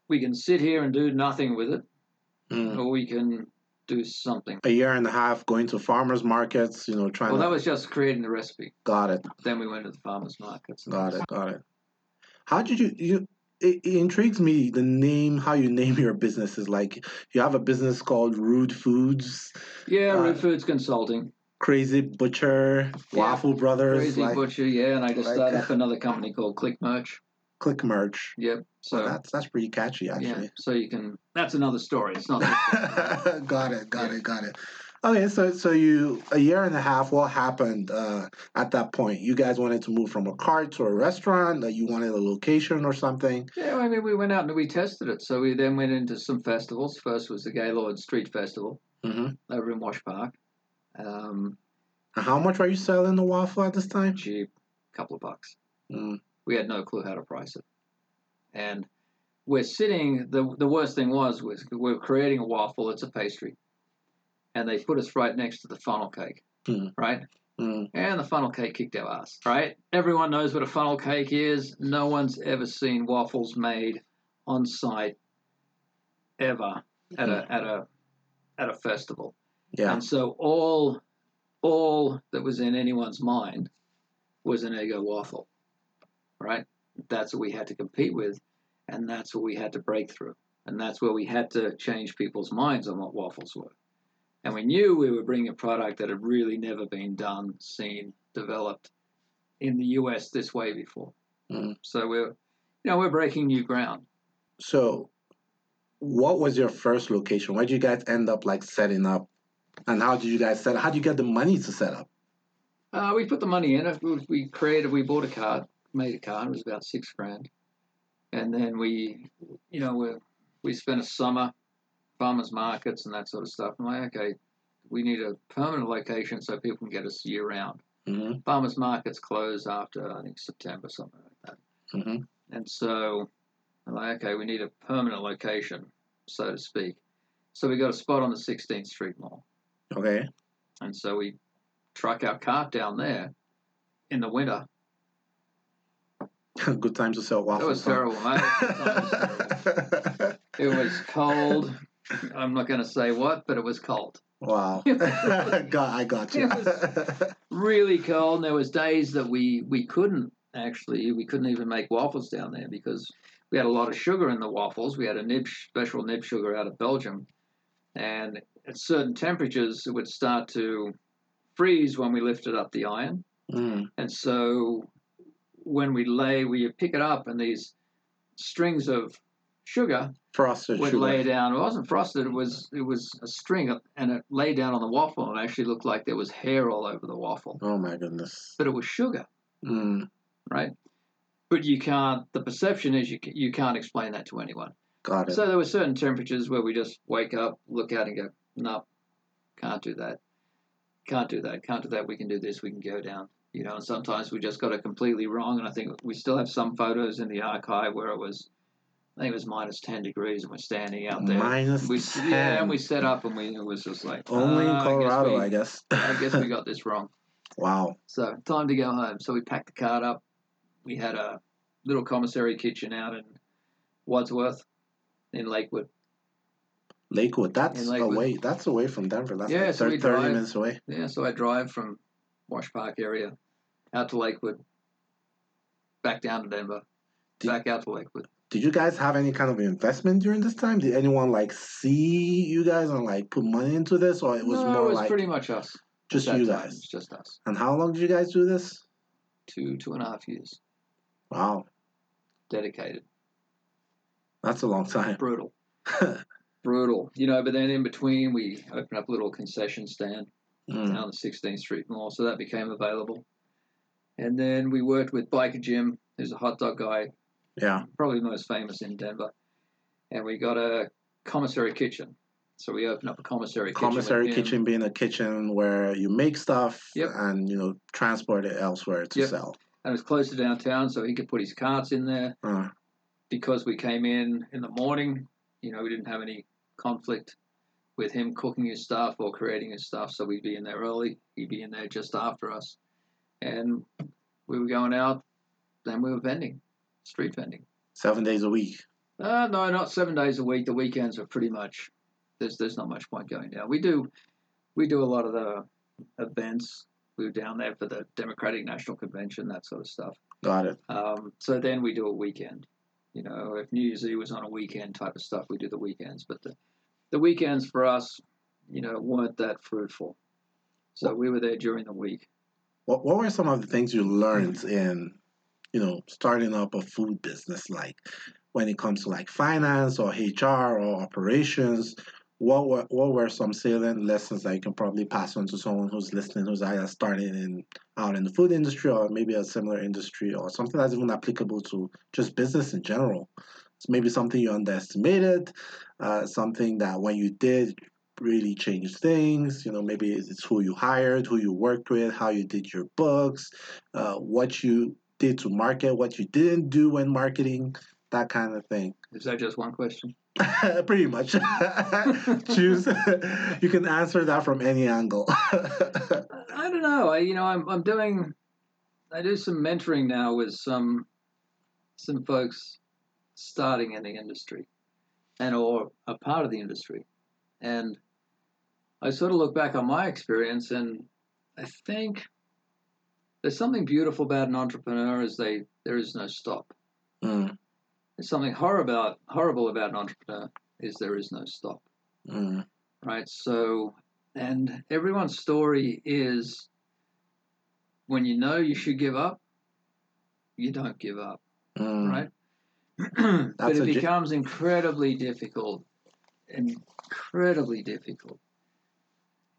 we can sit here and do nothing with it. Mm. or we can do something A year and a half going to farmers markets, you know, trying well to. that was just creating the recipe got it. then we went to the farmers markets Got it. Got it. How did you you? It, it intrigues me the name, how you name your businesses. Like you have a business called Rude Foods, yeah Uh, root foods consulting Crazy Butcher, Yeah. Waffle Brothers, crazy like butcher yeah and i just like- started up another company called click merch Click merge. yep so that's that's pretty catchy, actually. yeah so you can that's another story it's not got it. Got Yeah. it. Got it. Okay, so so you a year and a half. What happened uh, at that point? You guys wanted to move from a cart to a restaurant. That you wanted a location or something. Yeah, I mean, we went out and we tested it. So we then went into some festivals. First was the Gaylord Street Festival hmm over in Wash Park. Um, How much were you selling the waffle at this time? cheap. couple of bucks. Mm. We had no clue how to price it, and we're sitting. the The worst thing was was we we're creating a waffle. It's a pastry, and they put us right next to the funnel cake, Mm. right? Mm. And the funnel cake kicked our ass, right? Everyone knows what a funnel cake is. No one's ever seen waffles made on site ever at a at a at a festival. Yeah. And so all all that was in anyone's mind was an Eggo waffle. Right? That's what we had to compete with and that's what we had to break through. And that's where we had to change people's minds on what waffles were. And we knew we were bringing a product that had really never been done, seen, developed in the US this way before. Mm. So we're you know, we're breaking new ground. So, what was your first location? Where did you guys end up like setting up? And how did you guys set? How did you get the money to set up? Uh, we put the money in we created, we bought a card, made a card. It was about six grand, and then we, you know, we we spent a summer, farmers markets and that sort of stuff. I'm like, okay, we need a permanent location so people can get us year round. hmm Farmers markets close after I think September, something like that. hmm And so I'm like, okay, we need a permanent location, so to speak. So we got a spot on the 16th Street Mall. Okay. And so we truck our cart down there in the winter. Good time to sell waffles. It was terrible, mate. It was cold. I'm not going to say what, but it was cold. wow. got, I got you. It Really cold. And there was days that we we couldn't actually we couldn't even make waffles down there because we had a lot of sugar in the waffles. We had a nib special nib sugar out of Belgium, and at certain temperatures it would start to freeze when we lifted up the iron. Mm. And so when we lay, we pick it up, and these strings of sugar Frosted would sugar. lay down. It wasn't frosted; it was it was a string, and it lay down on the waffle, and it actually looked like there was hair all over the waffle. Oh my goodness. But it was sugar, Mm. right? But you can't. The perception is you you can't explain that to anyone. Got it. So there were certain temperatures where we just wake up, look out, and go, "No, can't do that. Can't do that. Can't do that. We can do this. We can go down." You know, and sometimes we just got it completely wrong. And I think we still have some photos in the archive where it was, I think it was minus ten degrees, and we're standing out there. Minus we 10. yeah, and we set up, and we it was just like Only in "Ah, Colorado, I I guess, guess. we, I guess we got this wrong. wow. So time to go home. So we packed the cart up. We had a little commissary kitchen out in Wadsworth, in Lakewood. Lakewood. That's Lakewood. away. That's away from Denver. That's Yeah, like 30, we 30 drive. minutes away. Yeah, so I drive from Wash Park area out to Lakewood, back down to Denver, Did- back out to Lakewood. Did you guys have any kind of investment during this time? Did anyone like see you guys and like put money into this, or it was no, more it was like pretty much us. just you guys? Just us. And how long did you guys do this? Two, two and a half years. Wow, Dedicated. that's a long time. Brutal. Brutal. You know, but then in between, we opened up a little concession stand Mm. down the 16th Street Mall, so that became available. And then we worked with Biker Jim, who's a hot dog guy, Yeah, probably the most famous in Denver. And we got a commissary kitchen. So we opened up a commissary kitchen. commissary kitchen being a kitchen where you make stuff Yep. and you know transport it elsewhere to Yep. sell. And it was close to downtown, so he could put his carts in there. Uh, Because we came in in the morning, you know, we didn't have any conflict with him cooking his stuff or creating his stuff. So we'd be in there early. He'd be in there just after us. And we were going out, then we were vending, street vending. seven days a week. Uh, no, not seven days a week. The weekends are pretty much there's there's not much point going down. We do we do a lot of the events. We were down there for the Democratic National Convention, that sort of stuff. Got it. Um, so then we do a weekend. You know, if New Year's Eve was on a weekend type of stuff, we do the weekends. But the the weekends for us, you know, weren't that fruitful. So we were there during the week. What What were some of the things you learned in, you know, starting up a food business? Like when it comes to like finance or HR or operations. What were what were some salient lessons that you can probably pass on to someone who's listening, who's either starting in out in the food industry or maybe a similar industry or something that's even applicable to just business in general? Maybe something you underestimated, uh, something that when you did really changed things. You know, maybe it's who you hired, who you worked with, how you did your books, uh, what you did to market, what you didn't do when marketing, that kind of thing. Is that just one question? Pretty much. Choose. you can answer that from any angle. I don't know. I you know I'm I'm doing I do some mentoring now with some some folks starting in the industry and or a part of the industry. And I sort of look back on my experience and I think there's something beautiful about an entrepreneur is they there is no stop. Mm, There's something horrible about horrible about an entrepreneur is there is no stop. mm, Right? So and everyone's story is when you know you should give up, you don't give up. mm. right? but it becomes incredibly difficult, incredibly difficult.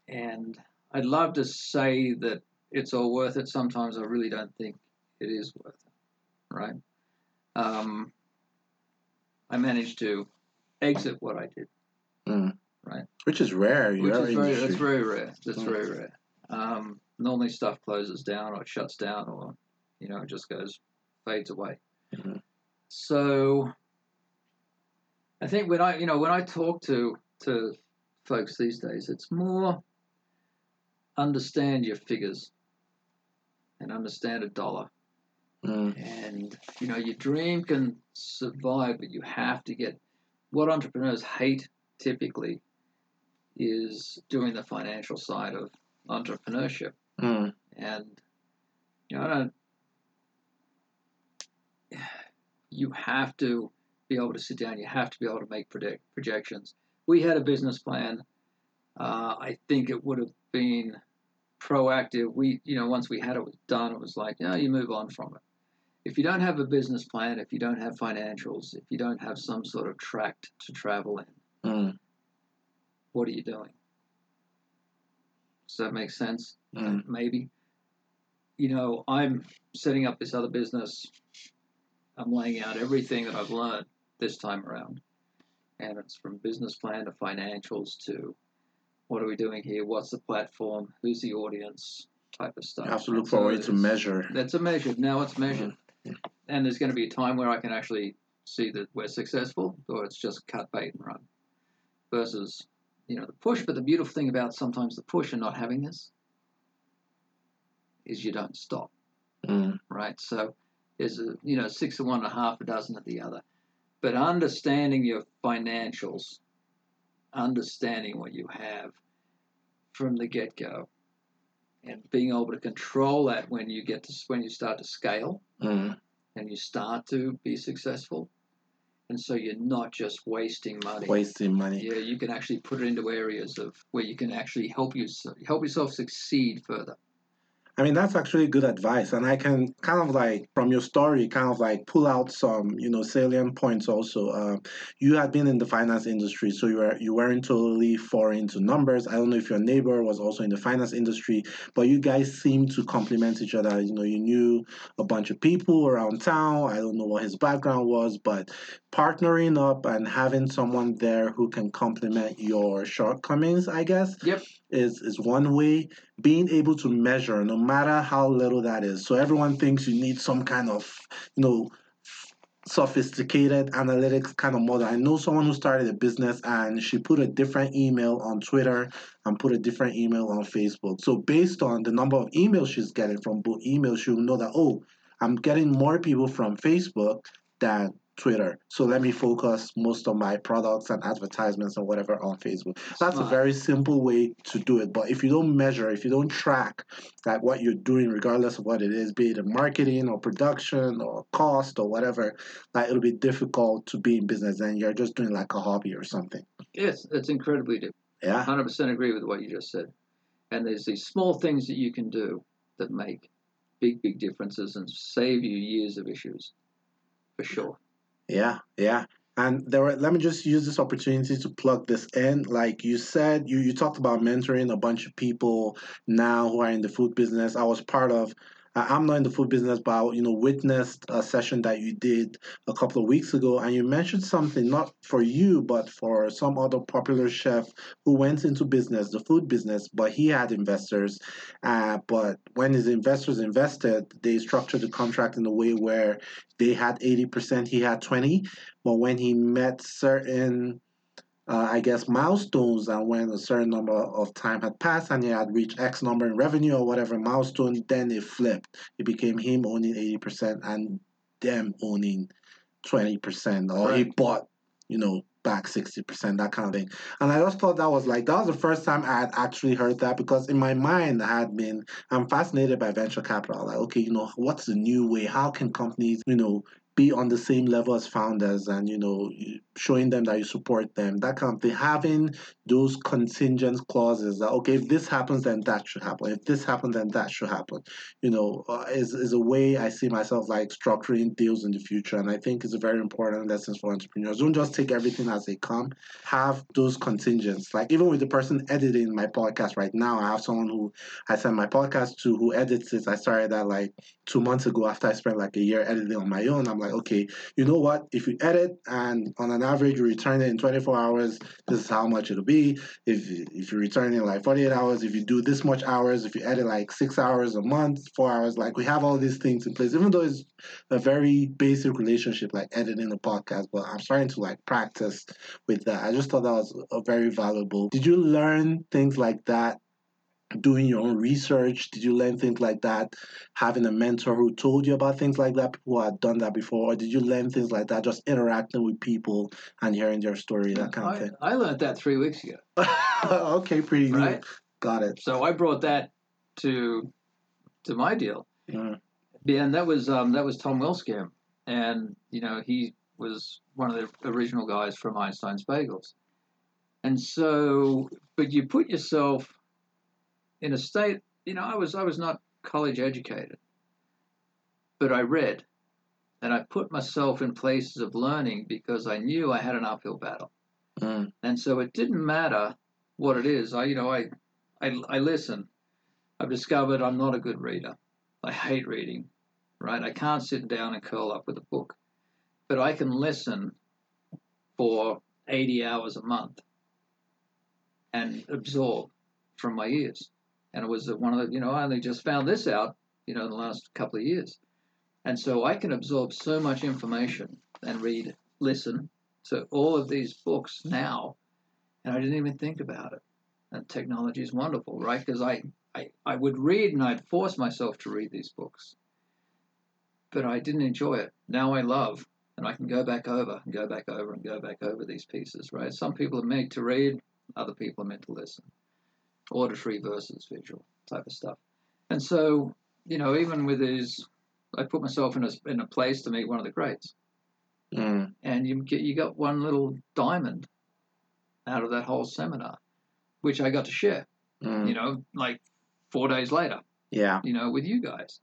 And I'd love to say that it's all worth it. Sometimes I really don't think it is worth it, right? Um, I managed to exit what I did, Mm. Right. Which is rare. which is very that's very rare. That's Mm. very rare. Um, normally stuff closes down or it shuts down or you know it just goes fades away. Mhm. So I think when I you know when I talk to to folks these days, it's more understand your figures and understand a dollar. Mm, And you know your dream can survive, but you have to get what entrepreneurs hate typically is doing the financial side of entrepreneurship. mm, And you know, I don't. You have to be able to sit down. You have to be able to make predict projections. We had a business plan. Uh, I think it would have been proactive. We, you know, once we had it done, it was like, yeah, you move on from it. If you don't have a business plan, if you don't have financials, if you don't have some sort of track to travel in, mm, what are you doing? Does that make sense? mm, maybe. You know, I'm setting up this other business. I'm laying out everything that I've learned this time around. And it's from business plan to financials to what are we doing here? What's the platform? Who's the audience? Type of stuff. You have to look And for a so way to measure. That's a measure. Now it's measured. Mhm. And there's going to be a time where I can actually see that we're successful or it's just cut bait and run versus, you know, the push. But the beautiful thing about sometimes the push and not having this is you don't stop Mm, right? So there's a you know six of one and a half a dozen of the other. But understanding your financials, understanding what you have from the get go, and being able to control that when you get to when you start to scale mm, and you start to be successful, and so you're not just wasting money. wasting money. Yeah, you can actually put it into areas of where you can actually help you help yourself succeed further. I mean, that's actually good advice. And I can kind of like, from your story, kind of like pull out some, you know, salient points also. Um, you had been in the finance industry, so you, were, you weren't totally foreign to numbers. I don't know if your neighbor was also in the finance industry, but you guys seem to complement each other. You know, you knew a bunch of people around town. I don't know what his background was, but partnering up and having someone there who can complement your shortcomings, I guess, Yep. is, is one way. Being able to measure no matter how little that is. So everyone thinks you need some kind of you know sophisticated analytics kind of model. I know someone who started a business and she put a different email on twitter and put a different email on facebook. So based on the number of emails she's getting from both emails she'll know that oh i'm getting more people from facebook than Twitter. So let me focus most of my products and advertisements and whatever on Facebook. That's a very simple way to do it. But if you don't measure, if you don't track like what you're doing, regardless of what it is, be it in marketing or production or cost or whatever, like it'll be difficult to be in business and you're just doing like a hobby or something. Yes, it's incredibly difficult. Yeah. 100% agree with what you just said. And there's these small things that you can do that make big, big differences and save you years of issues, for sure. Yeah, yeah. And there were, let me just use this opportunity to plug this in. Like you said, you, you talked about mentoring a bunch of people now who are in the food business. I was part of I'm not in the food business, but I, you know, witnessed a session that you did a couple of weeks ago, and you mentioned something not for you, but for some other popular chef who went into business, the food business, but he had investors. Uh, but when his investors invested, they structured the contract in a way where they had 80%, he had 20. But when he met certain uh, I guess, milestones. And when a certain number of time had passed and he had reached X number in revenue or whatever milestone, then it flipped. It became him owning 80% and them owning 20%. Or he bought, you know, back 60%, that kind of thing. And I just thought that was like, that was the first time I had actually heard that because in my mind, I had been, I'm fascinated by venture capital. Like, okay, you know, what's the new way? How can companies, you know, be on the same level as founders and you know showing them that you support them that kind of thing. Having those contingent clauses that okay if this happens then that should happen. If this happens then that should happen. You know uh, is, is a way i see myself like structuring deals in the future. And i think it's a very important lesson for entrepreneurs. Don't just take everything as they come. Have those contingents. Like even with the person editing my podcast right now i have someone who i send my podcast to who edits it. I started that like two months ago after I spent like a year editing on my own. I'm like, okay, you know what? If you edit and on an average you return it in 24 hours, this is how much it'll be. If if you return it in like 48 hours, if you do this much hours, if you edit like six hours a month, four hours, like we have all these things in place. Even though it's a very basic relationship, like editing a podcast, but I'm starting to like practice with that. I just thought that was a very valuable. Did you learn things like that doing your own research? Did you learn things like that? Having a mentor who told you about things like that, people who had done that before, or did you learn things like that just interacting with people and hearing their story, that kind of I, thing? I learned that three weeks ago. okay, pretty Right. neat. Got it. So I brought that to to my deal. Yeah, and that was um, that was Tom Wellscam, and you know he was one of the original guys from Einstein's Bagels, and so but you put yourself in a state. You know, I was I was not college educated, but I read, and I put myself in places of learning because I knew I had an uphill battle, mm, and so it didn't matter what it is. I you know I I, I listen. I've discovered I'm not a good reader. I hate reading, right? I can't sit down and curl up with a book, but I can listen for 80 hours a month and absorb from my ears. And it was one of the, you know, I only just found this out, you know, in the last couple of years. And so I can absorb so much information and read, listen to all of these books now, and I didn't even think about it. And technology is wonderful, right? Because I, I, I would read and I'd force myself to read these books. But I didn't enjoy it. Now I love, and I can go back over and go back over and go back over these pieces, right? Some people are made to read, other people are meant to listen. Auditory versus visual type of stuff. And so, you know, even with his, I put myself in a, in a place to meet one of the greats. mm, And you get you got one little diamond out of that whole seminar, which I got to share, mm. you know, like four days later Yeah. you know, with you guys.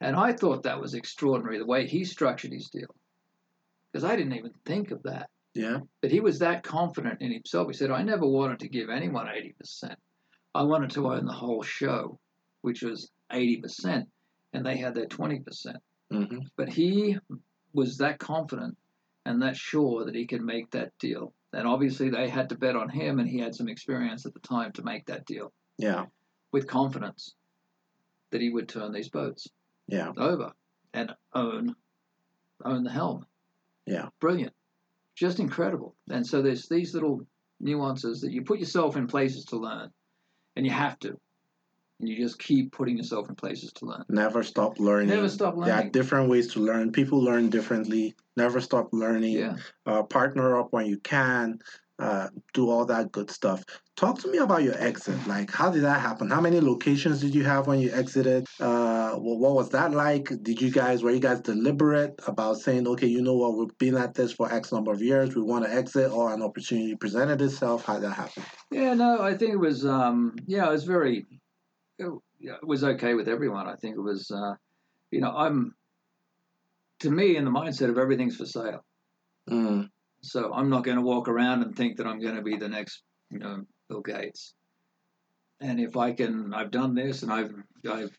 And I thought that was extraordinary the way he structured his deal. Because I didn't even think of that. Yeah. But he was that confident in himself. He said, I never wanted to give anyone 80%. I wanted to own the whole show, which was 80%, and they had their 20%. hmm But he was that confident and that sure that he could make that deal. And obviously, they had to bet on him, and he had some experience at the time to make that deal Yeah. with confidence that he would turn these boats Yeah. over and own own the helm. Yeah. Brilliant. Just incredible. And so there's these little nuances that you put yourself in places to learn. And you have to. And you just keep putting yourself in places to learn. Never stop learning. Never stop There are different ways to learn. People learn differently. Never stop learning. Yeah. uh, partner up when you can, uh, do all that good stuff. Talk to me about your exit. Like, how did that happen? How many locations did you have when you exited? Uh, well, what was that like? Did you guys were you guys deliberate about saying, okay, you know what, we've been at this for X number of years, we want to exit, or an opportunity presented itself? How did that happen? Yeah, no, I think it was um yeah, it was very it, yeah, it was okay with everyone. I think it was uh you know, I'm to me in the mindset of everything's for sale. Mm, So I'm not going to walk around and think that I'm going to be the next, you know, Bill Gates. And if I can, I've done this and I've I've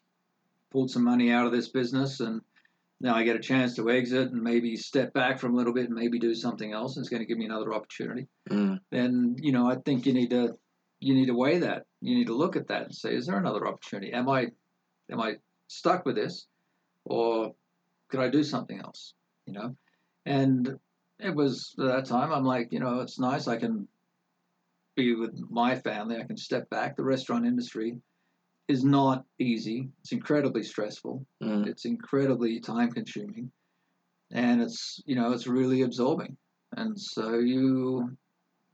pulled some money out of this business and now I get a chance to exit and maybe step back from a little bit and maybe do something else. And it's going to give me another opportunity. Mm. Then you know I think you need to you need to weigh that. You need to look at that and say, is there another opportunity? Am I am I stuck with this, or could I do something else? You know, and it was at that time I'm like, you know, it's nice I can be with my family. I can step back. The restaurant industry is not easy. It's incredibly stressful. Mm. It's incredibly time consuming, and it's you know it's really absorbing. And so you,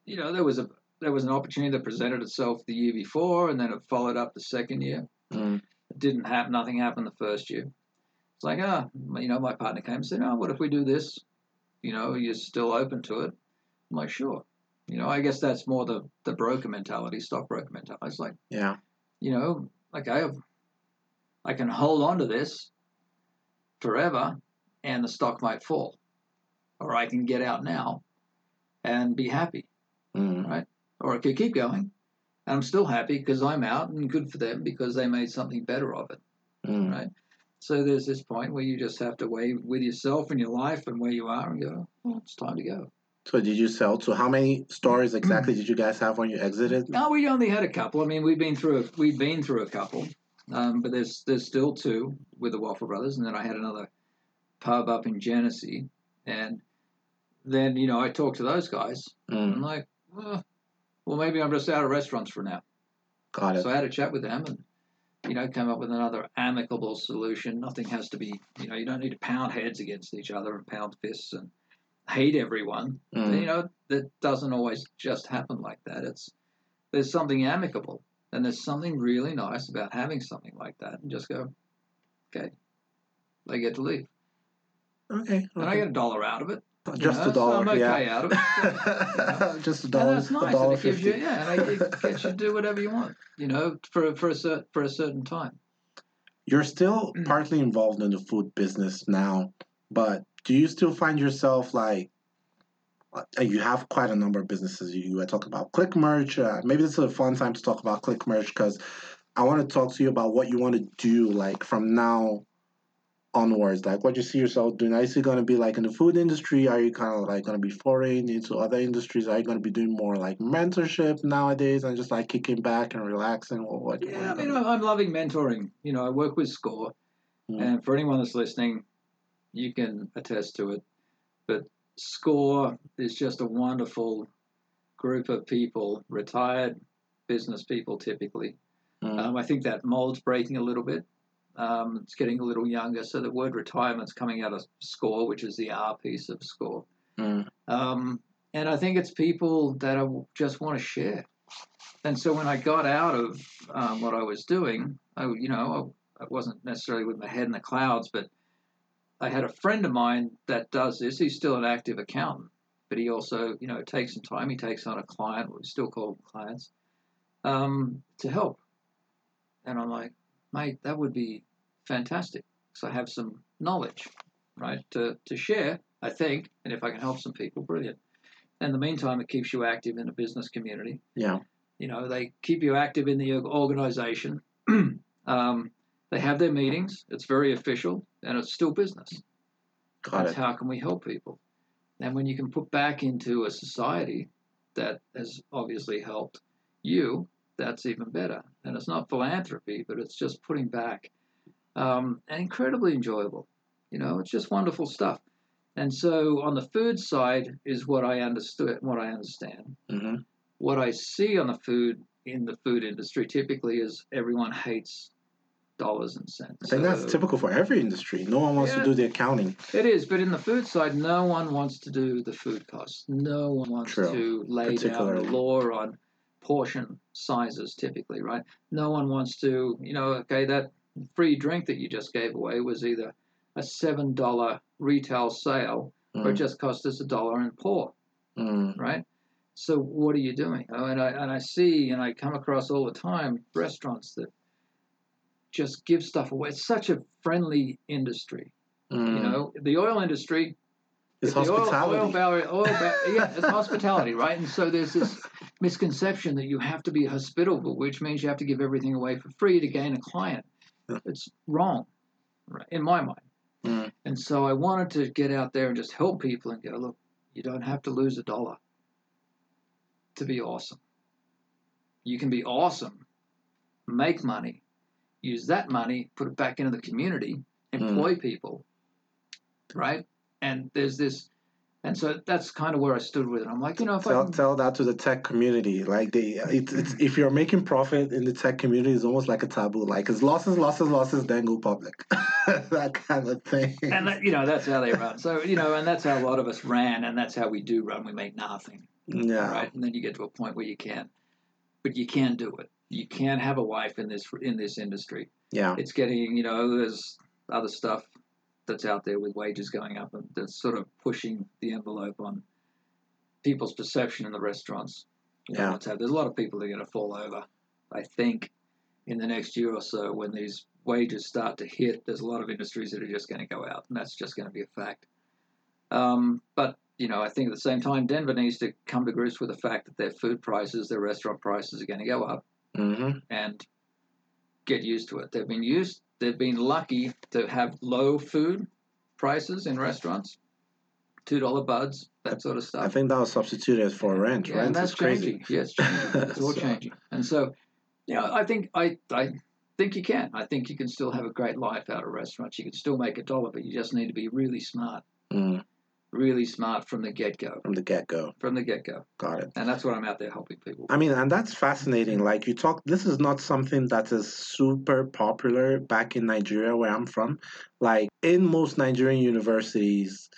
you know, there was a there was an opportunity that presented itself the year before, and then it followed up the second year. Mm. It didn't happen. Nothing happened the first year. It's like ah, you know, my partner came and said, "Oh, what if we do this? You know, you're still open to it?" I'm like, "Sure." You know, I guess that's more the the broker mentality, stockbroker mentality. It's like, Yeah. you know, like I have, I can hold on to this forever, and the stock might fall, or I can get out now, and be happy, Mm. or I could keep going, and I'm still happy because I'm out, and good for them because they made something better of it. Mm. Right. So there's this point where you just have to weigh with yourself and your life and where you are, and go, well, it's time to go. So did you sell to how many stores exactly did you guys have when you exited? No, we only had a couple. I mean, we've been through a, we've been through a couple, um, but there's there's still two with the Waffle Brothers, and then I had another pub up in Genesee, and then you know I talked to those guys. I'm Mm. like, well, well, maybe I'm just out of restaurants for now. Got it. So I had a chat with them, and you know, come up with another amicable solution. Nothing has to be, you know, you don't need to pound heads against each other and pound fists and hate everyone. Mm. You know, that doesn't always just happen like that. It's there's something amicable, and there's something really nice about having something like that, and just go, okay, they get to leave, Okay. and I get a dollar out of it. Just know, a so dollar. I'm okay yeah. out of it. So, you know. Just a And dollar. that's a nice, and it gives you, yeah, and it gets you to do whatever you want, you know, for for a cer- for a certain time. You're still Mm. partly involved in the food business now, but do you still find yourself like uh, you have quite a number of businesses you, you talk about click merch uh, maybe this is a fun time to talk about click merch because i want to talk to you about what you want to do like from now onwards like what you see yourself doing are you going to be like in the food industry are you kind of like going to be foraying into other industries are you going to be doing more like mentorship nowadays and just like kicking back and relaxing or what Yeah, I mean, gonna I'm I'm loving mentoring. You know, I work with SCORE, Mm. and for anyone that's listening, you can attest to it. But SCORE is just a wonderful group of people, retired business people typically. Mm. Um, I think that mold's breaking a little bit. Um, it's getting a little younger, so the word retirement's coming out of SCORE, which is the R piece of SCORE. Mm. Um, and I think it's people that are, just want to share. And so when I got out of um, what I was doing, I, you know, I, I wasn't necessarily with my head in the clouds, but I had a friend of mine that does this. He's still an active accountant, but he also, you know, takes some time. He takes on a client, we still call them clients, um, to help. And I'm like, mate, that would be fantastic because I have some knowledge, right, to, to share, I think. And if I can help some people, brilliant. In the meantime, it keeps you active in the business community. yeah You know, they keep you active in the organization. um, they have their meetings. It's very official, and it's still business. got That's it how can we help people? And when you can put back into a society that has obviously helped you, that's even better. And it's not philanthropy, but it's just putting back. Um, and incredibly enjoyable. You know, it's just wonderful stuff. And so on the food side is what I understood, what I understand. hmm What I see on the food in the food industry typically is everyone hates dollars and cents. I think that's typical for every industry. No one wants Yeah. to do the accounting. It is, but in the food side, no one wants to do the food costs. No one wants True. to lay down Particularly. law on portion sizes, typically, right? No one wants to, you know, okay, that free drink that you just gave away was either a $7 retail sale or it Mm, just cost us a dollar and pour, mm, right? So what are you doing? Oh, and I and I see and I come across all the time restaurants that just give stuff away. It's such a friendly industry. mm. You know, the oil industry it's the oil- hospitality. Oil, barrier, oil ba- yeah, it's hospitality, right? And so there's this misconception that you have to be hospitable, which means you have to give everything away for free to gain a client. It's wrong, right, in my mind. Mm. And so I wanted to get out there and just help people and go, look, you don't have to lose a dollar to be awesome. You can be awesome, make money, use that money, put it back into the community, employ people, right? And there's this, and so that's kind of where I stood with it. I'm like, you know, if I Tell, can, tell that to the tech community. Like they, it's, it's if you're making profit in the tech community, it's almost like a taboo. Like it's losses, losses, losses, then go public. that kind of thing. and that, you know, that's how they run. So you know, and that's how a lot of us ran, and that's how we do run. We make nothing. yeah. right? And then you get to a point where you can't, but you can do it. You can't have a life in this in this industry. Yeah. It's getting, you know, there's other stuff that's out there with wages going up, and that's sort of pushing the envelope on people's perception in the restaurants. You know, Yeah. There's a lot of people that are going to fall over. I think in the next year or so, when these wages start to hit, there's a lot of industries that are just going to go out, and that's just going to be a fact. Um, but you know, I think at the same time, Denver needs to come to grips with the fact that their food prices, their restaurant prices, are going to go up, Mm-hmm. and get used to it. They've been used. They've been lucky to have low food prices in restaurants, two dollar buds, that sort of stuff. I think that was substituted for rent. Yeah, rent and that's crazy. changing. Yeah, it's. It's all So- changing. And so, you know, I think I I think you can. I think you can still have a great life out of restaurants. You can still make a dollar, but you just need to be really smart, Mm, really smart from the get go. from the get go. From the get go, Got it. and that's what I'm out there helping people. I mean, and that's fascinating. Like you talk, this is not something that is super popular back in Nigeria, where I'm from. Like in most Nigerian universities,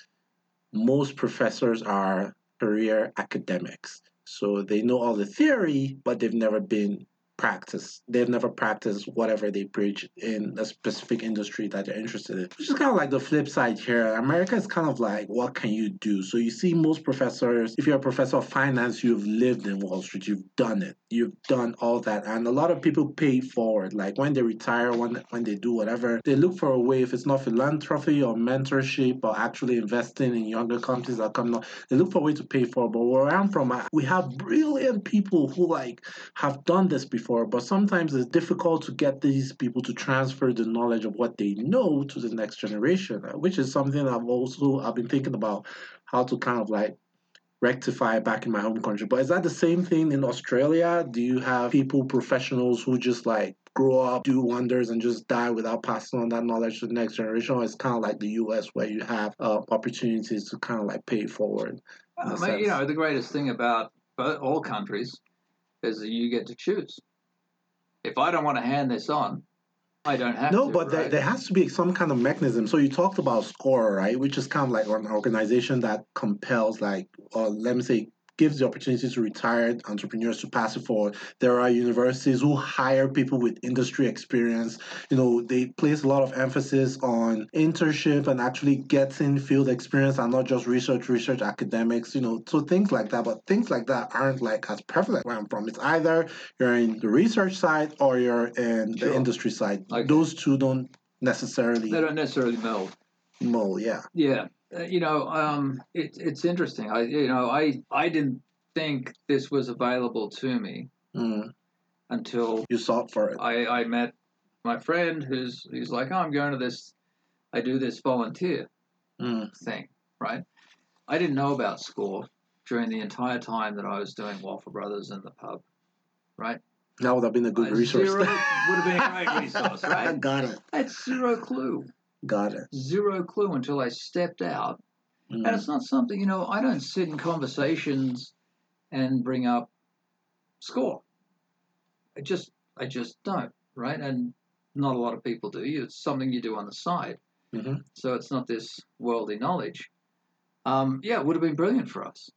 most professors are career academics. So they know all the theory, but they've never been practiced. They've never practiced whatever they preach in a specific industry that they're interested in. Which is kind of like the flip side here. America is kind of like, what can you do? So you see most professors, if you're a professor of finance, you've lived in Wall Street, you've done it. You've done all that. And a lot of people pay forward. Like when they retire, when when they do whatever, they look for a way, if it's not philanthropy or mentorship or actually investing in younger companies that come up, they look for a way to pay forward. But where I'm from, we have brilliant people who like have done this before, but sometimes it's difficult to get these people to transfer the knowledge of what they know to the next generation, uh, which is something I've also I've been thinking about how to kind of like rectify back in my home country. But is that the same thing in Australia? Do you have people, professionals who just like grow up, do wonders, and just die without passing on that knowledge to the next generation? Or it's kind of like the US where you have uh, opportunities to kind of like pay it forward. a I mean, you know, the greatest thing about all countries is that you get to choose. If I don't want to hand this on, I don't have No, to. but there, right? there has to be some kind of mechanism. So you talked about SCORE, right? Which is kind of like an organization that compels, like, or let me say, gives the opportunity to retired entrepreneurs to pass it forward. There are universities who hire people with industry experience. You know, they place a lot of emphasis on internship and actually getting field experience and not just research, research academics, you know, so things like that. But things like that aren't like as prevalent where I'm from. It's either you're in the research side or you're in the industry side. Okay. Those two don't necessarily they don't necessarily meld. mold, yeah. Yeah, you know, um, it, it's interesting. I, you know, I I didn't think this was available to me Mm. until You sought for it. I, I met my friend who's he's like, oh, I'm going to this, I do this volunteer Mm. thing, right? I didn't know about SCORE during the entire time that I was doing Waffle Brothers in the pub, right? That would have been a good Uh, resource. Zero would have been a great resource, right? I got it. I had zero clue, Got it. zero clue until I stepped out And Mm. it's not something, you know, I don't sit in conversations and bring up score. I just I just don't, right? And not a lot of people do. It's something you do on the side. Mhm. So it's not this worldly knowledge. Um, yeah, it would have been brilliant for us.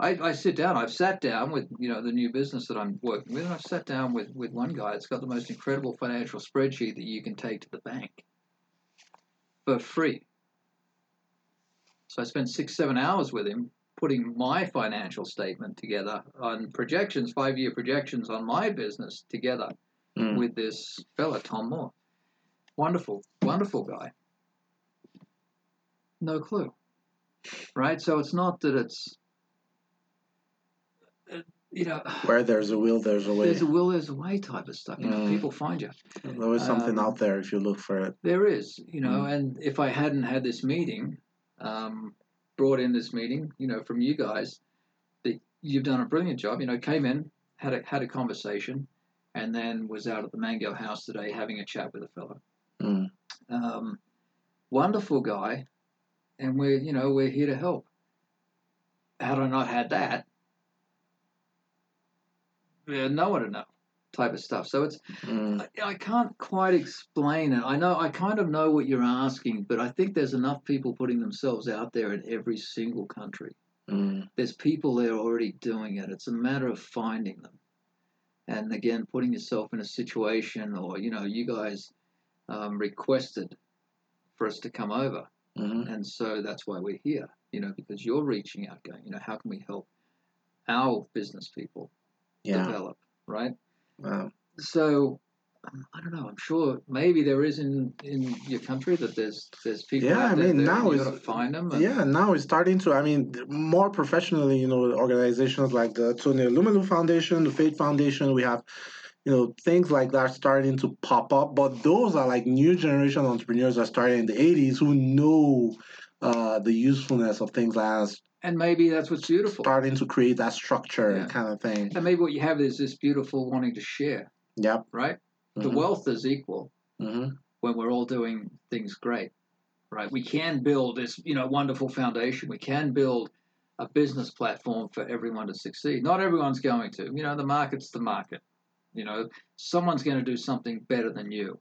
I, I sit down, I've sat down with, you know, the new business that I'm working with, and I've sat down with, with one guy that's got the most incredible financial spreadsheet that you can take to the bank for free. So I spent six, seven hours with him putting my financial statement together on projections, five year projections on my business together Mm. with this fella, Tom Moore. Wonderful, wonderful guy. No clue. Right? So it's not that it's. You know, Where there's a will, there's a way. there's a will, there's a way type of stuff. You know, Mm. people find you. There's always something um, out there if you look for it. There is, you know, Mm. and if I hadn't had this meeting, um, brought in this meeting, you know, from you guys, that you've done a brilliant job. You know, came in, had a had a conversation, and then was out at the Mango House today having a chat with a fellow. Mm. Um, wonderful guy, and we're you know we're here to help. Had I not had that, yeah, no one would know type of stuff. So it's Mm. I, I can't quite explain it. I know I kind of know what you're asking, but I think there's enough people putting themselves out there in every single country. Mm. There's people there already doing it. It's a matter of finding them. And again, putting yourself in a situation, or you know, you guys um, requested for us to come over, hmm and so that's why we're here. You know, because you're reaching out, going, you know, how can we help our business people Yeah. develop, right? Wow. So I don't know. I'm sure maybe there is in in your country that there's there's people. Yeah, I mean, that now it's- find them. Yeah, now it's starting to. I mean, more professionally, you know, organizations like the Tony Elumelu Foundation, the Faith Foundation, we have, you know, things like that starting to pop up. But those are like new generation entrepreneurs that started in the '80s who know uh, the usefulness of things as and maybe that's what's beautiful. starting to create that structure Yeah. kind of thing. And maybe what you have is this beautiful wanting to share, Yep. right? The Mhm. wealth is equal Mhm. when we're all doing things great, right? We can build this, you know, wonderful foundation. We can build a business platform for everyone to succeed. Not everyone's going to. You know, the market's the market. You know, someone's going to do something better than you.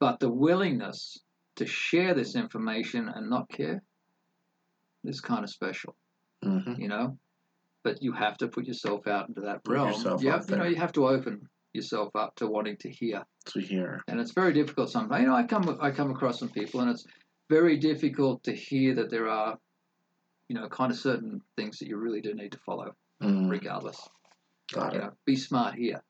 But the willingness to share this information and not care is kind of special, Mhm. you know? But you have to put yourself out into that Put realm. you, have, you know, you have to open yourself up to wanting to hear To hear. and it's very difficult sometimes. You know, I come I come across some people, and it's very difficult to hear that there are, you know, kind of certain things that you really do need to follow, Mm. regardless. Got You it. know, be smart here,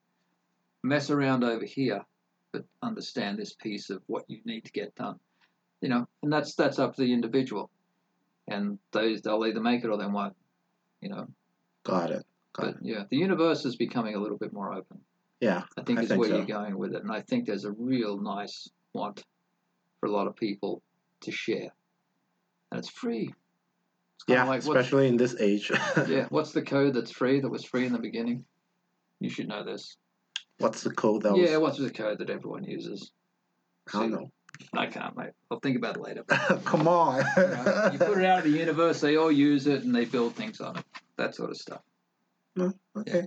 mess around over here, but understand this piece of what you need to get done. You know, and that's that's up to the individual, and those they'll either make it or they won't. You know, Got it. Got but yeah, the universe is becoming a little bit more open. Yeah. I think I is think where so. you're going with it, and I think there's a real nice want for a lot of people to share, and it's free. It's Yeah. like especially in this age. yeah. What's the code that's free that was free in the beginning? You should know this. What's the code that yeah, was? what's the code that everyone uses? I don't know. I can't, mate. I'll think about it later. Come on. You, know, you put it out of the universe, they all use it, and they build things on it. That sort of stuff. okay.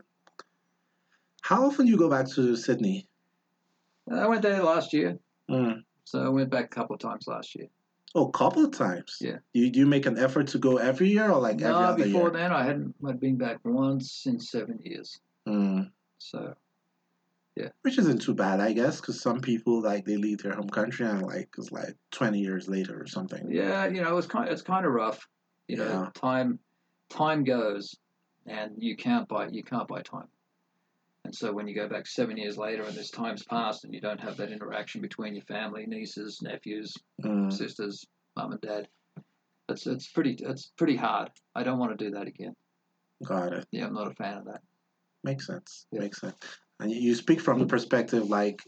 How often do you go back to Sydney? I went there last year, Mm. so I went back a couple of times last year. Oh, a couple of times. Yeah. Do you, do you make an effort to go every year or like every no, other before year? then, I hadn't. I'd been back once in seven years. Mm. So Which isn't too bad, I guess, because some people like they leave their home country and like it's like twenty years later or something. Yeah, you know, it's kind it's kind of rough. You know, Yeah. time time goes, and you can't buy you can't buy time. And so when you go back seven years later and this time's passed and you don't have that interaction between your family, nieces, nephews, Mm. sisters, mum and dad, it's it's pretty it's pretty hard. I don't want to do that again. Got it. Yeah, I'm not a fan of that. Makes sense. Yeah. Makes sense. And you- speak from the perspective like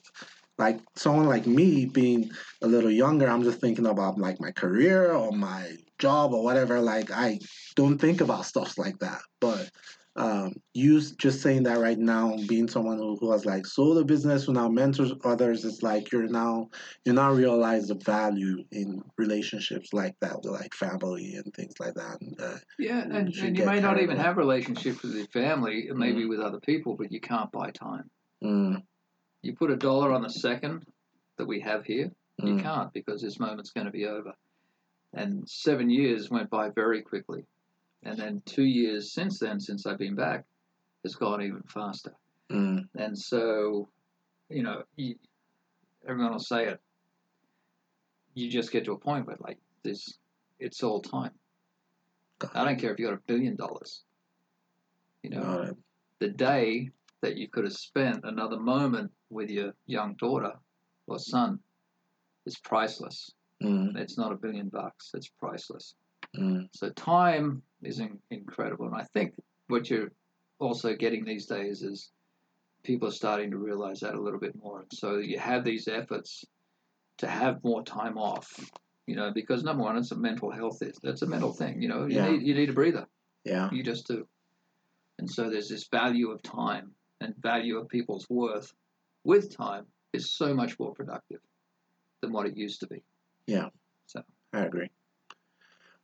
like someone like me being a little younger, I'm just thinking about like my career or my job or whatever. Like I don't think about stuff like that. But um, you just saying that right now, being someone who, who has like sold a business, who now mentors others, it's like you're now you now realize the value in relationships like that with like family and things like that. And, uh, Yeah, You and, should and you may not even have relationships with your family, maybe with other people, but you can't buy time. mm, You put a dollar on the second that we have here, you mm, can't because this moment's going to be over. And seven years went by very quickly. And then two years since then, since I've been back, has gone even faster. mm, And so, you know, you, everyone will say it. You just get to a point where, like, this, it's all time. I don't care if you got a billion dollars. You know, it. the day that you could have spent another moment with your young daughter or son is priceless. Mm, It's not a billion bucks. It's priceless. Mm, So time is in, incredible, and I think what you're also getting these days is people are starting to realize that a little bit more. And So you have these efforts to have more time off, you know, because number one, it's a mental health. It's a mental thing, you know. You Yeah. need you need a breather. Yeah. You just do. And so there's this value of time and value of people's worth with time is so much more productive than what it used to be. Yeah. So I agree.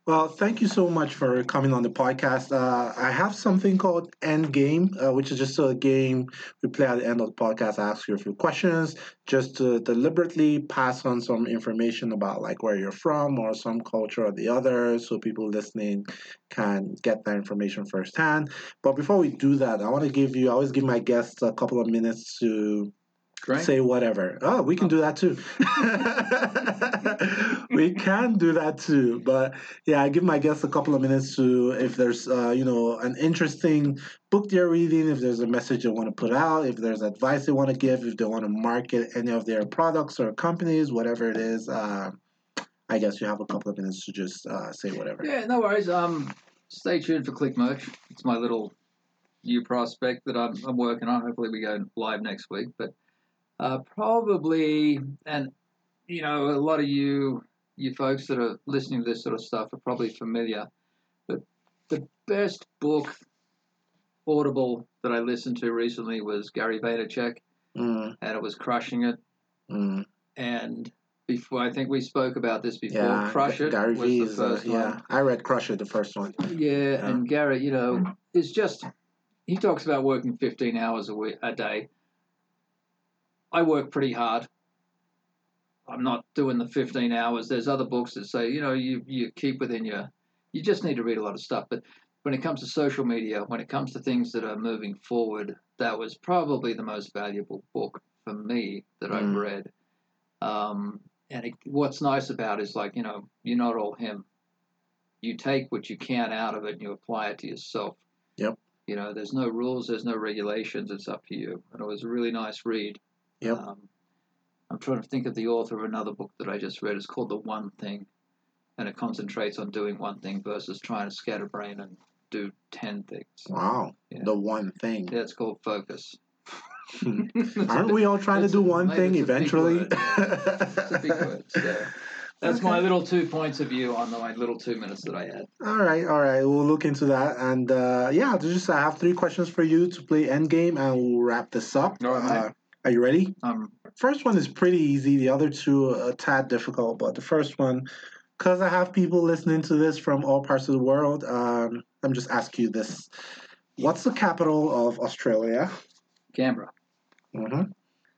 Well, thank you so much for coming on the podcast. Uh, I have something called End Game, uh, which is just a game we play at the end of the podcast. I ask you a few questions just to deliberately pass on some information about like where you're from or some culture or the other, so people listening can get that information firsthand. But before we do that, I want to give you. I always give my guests a couple of minutes to Great. say whatever. Oh, we can do that too. we can do that too. But yeah, I give my guests a couple of minutes to, if there's, uh, you know, an interesting book they're reading, if there's a message they want to put out, if there's advice they want to give, if they want to market any of their products or companies, whatever it is. Uh, I guess you have a couple of minutes to just uh, say whatever. Yeah, no worries. Um, stay tuned for Click Merch. It's my little new prospect that I'm, I'm working on. Hopefully, we go live next week. But uh, probably, and you know, a lot of you you folks that are listening to this sort of stuff are probably familiar. But the best book audible that I listened to recently was Gary Vaynerchuk, Mm, and it was Crushing It. mm, And before, I think we spoke about this before. yeah, Crush It Gary was the uh, first one. yeah. I read Crush It, the first one. Yeah, Yeah. and Gary, you know, is just he talks about working 15 hours a week, a day. I work pretty hard. I'm not doing the 15 hours. There's other books that say, you know, you you keep within your you just need to read a lot of stuff, but when it comes to social media, when it comes to things that are moving forward, that was probably the most valuable book for me that I've Mm. read. Um, and it, what's nice about it is like, you know, you're not all him. You take what you can out of it and you apply it to yourself. Yep. You know, there's no rules, there's no regulations. It's up to you. And it was a really nice read. Yep. Um, I'm trying to think of the author of another book that I just read. It's called The One Thing, and it concentrates on doing one thing versus trying to scatterbrain and do ten things. Wow. Yeah. The one thing. Yeah, it's called Focus. Aren't we all trying to do a- one thing it's a big eventually? word, It's a big word. So that's my little two points of view on my little two minutes that I had. all right, all right. We'll look into that. And uh, yeah, just I have three questions for you to play Endgame, and we'll wrap this up. All right. Uh, are you ready? Um, First one is pretty easy. The other two are a tad difficult, but the first one, because I have people listening to this from all parts of the world, um, I'm just ask you this: What's the capital of Australia? Canberra. hmm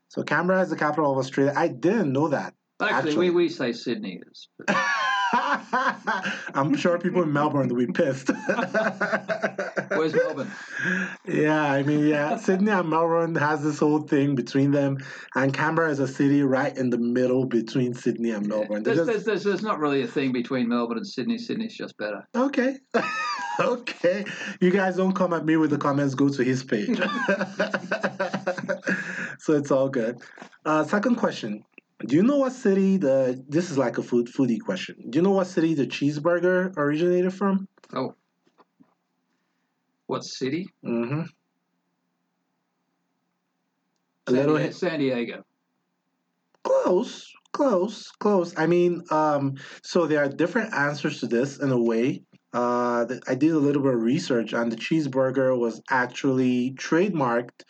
So Canberra is the capital of Australia. I didn't know that. Actually, Actually. we, we say Sydney is. but- I'm sure people in Melbourne will be pissed. Where's Melbourne? Yeah, I mean, yeah, Sydney and Melbourne has this whole thing between them, and Canberra is a city right in the middle between Sydney and Melbourne. They're There's, just- there's, there's, there's not really a thing between Melbourne and Sydney. Sydney's just better. Okay. okay. You guys don't come at me with the comments, go to his page. so it's all good. Uh, second question. Do you know what city the this is like a food foodie question. Do you know what city the cheeseburger originated from? Oh. What city? Mm-hmm. San, little Diego. San Diego. Close, close, close. I mean, um, so there are different answers to this in a way. Uh, I did a little bit of research, and the cheeseburger was actually trademarked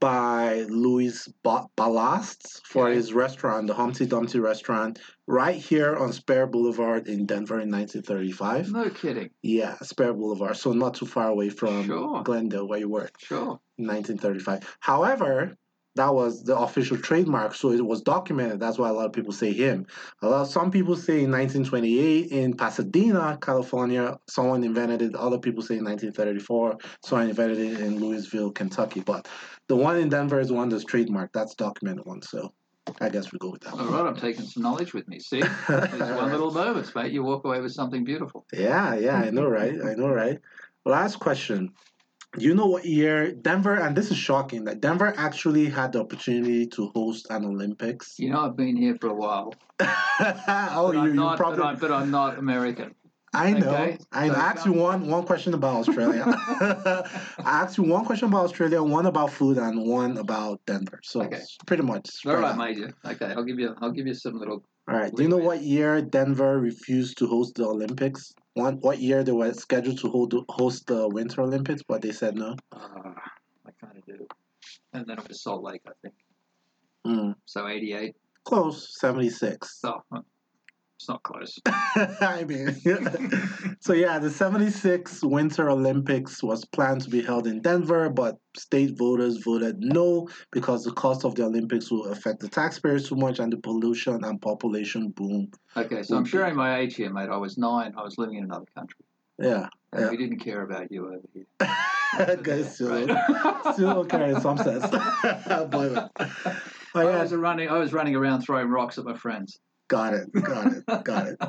by Louis ba- Ballast for his restaurant, the Humpty Dumpty restaurant, right here on Speer Boulevard in Denver in 1935. No kidding. Yeah, Speer Boulevard, so not too far away from Sure. Glendale, where you work. Sure. 1935. However, that was the official trademark, so it was documented. That's why a lot of people say him. A lot, some people say in 1928 in Pasadena, California, someone invented it. Other people say in 1934, someone invented it in Louisville, Kentucky. But the one in Denver is one that's trademarked. That's documented one. So I guess we go with that All right, I'm taking some knowledge with me. See? It's one little moment, mate. You walk away with something beautiful. Yeah, yeah, I know, right? I know, right? Last question. Do you know what year Denver, and this is shocking, that Denver actually had the opportunity to host an Olympics? You know, I've been here for a while. oh, you, I'm you not, probably. but, I'm, but I'm not American. I know. Okay, I so asked you one one question about Australia. I asked you one question about Australia, one about food, and one about Denver. So Okay. pretty much. All right. Major. Okay, I'll give you. I'll give you some little. All right. Do you know what year Denver refused to host the Olympics? One, what year they were scheduled to hold, host the Winter Olympics, but they said no? Uh, I kind of do. And then it was Salt Lake, I think. Mm, So 88. close, 76. So it's not close. I mean, so yeah, the 76 Winter Olympics was planned to be held in Denver, but state voters voted no because the cost of the Olympics will affect the taxpayers too much and the pollution and population boom. Okay, so I'm sharing my age here, mate. I was nine. I was living in another country. Yeah. And Yeah. we didn't care about you over here. Guys, still, Right? still okay in some sense. I yeah, was running. I was running around throwing rocks at my friends. Got it, got it, got it.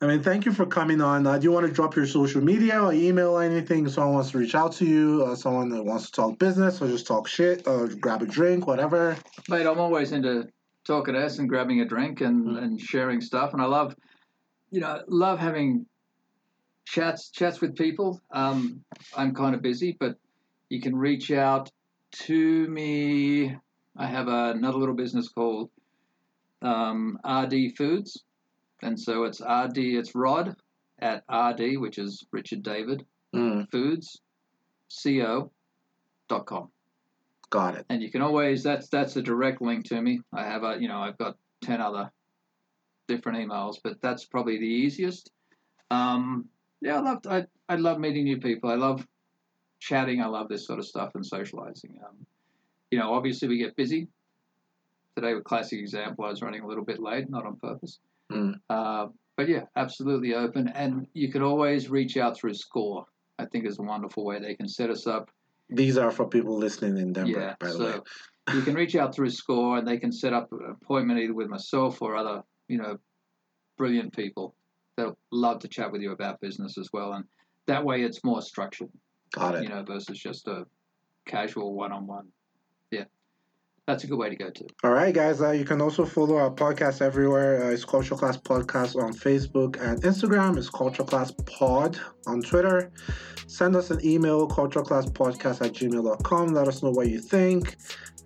I mean, thank you for coming on. Uh, do you want to drop your social media or email or anything? Someone wants to reach out to you, or someone that wants to talk business, or just talk shit, or grab a drink, whatever. Mate, I'm always into talking us and grabbing a drink and, Mm. and sharing stuff. And I love, you know, love having chats chats with people. Um, I'm kind of busy, but you can reach out to me. I have another little business called um, RD Foods, and so it's RD. It's Rod at RD, which is Richard David Mm, Foods, co. dot com. Got it. and you can always that's that's a direct link to me. I have a you know i've got 10 other different emails but that's probably the easiest. Um yeah i love I, I love meeting new people. I love chatting. I love this sort of stuff and socializing. Um you know obviously we get busy today a classic example i was running a little bit late not on purpose Mm. uh, but yeah absolutely open and you can always reach out through score i think is a wonderful way they can set us up These are for people listening in Denver, yeah, by the so way. you can reach out through Score, and they can set up an appointment either with myself or other, you know, brilliant people that love to chat with you about business as well. And that way, it's more structured, Got it. you know, versus just a casual one-on-one. Yeah, that's a good way to go to. All right, guys. Uh, you can also follow our podcast everywhere. Uh, it's Culture Class Podcast on Facebook and Instagram. It's Culture Class Pod on Twitter. Send us an email, cultureclasspodcast at gmail.com. Let us know what you think.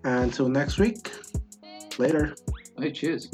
And until next week, later. Hey, cheers.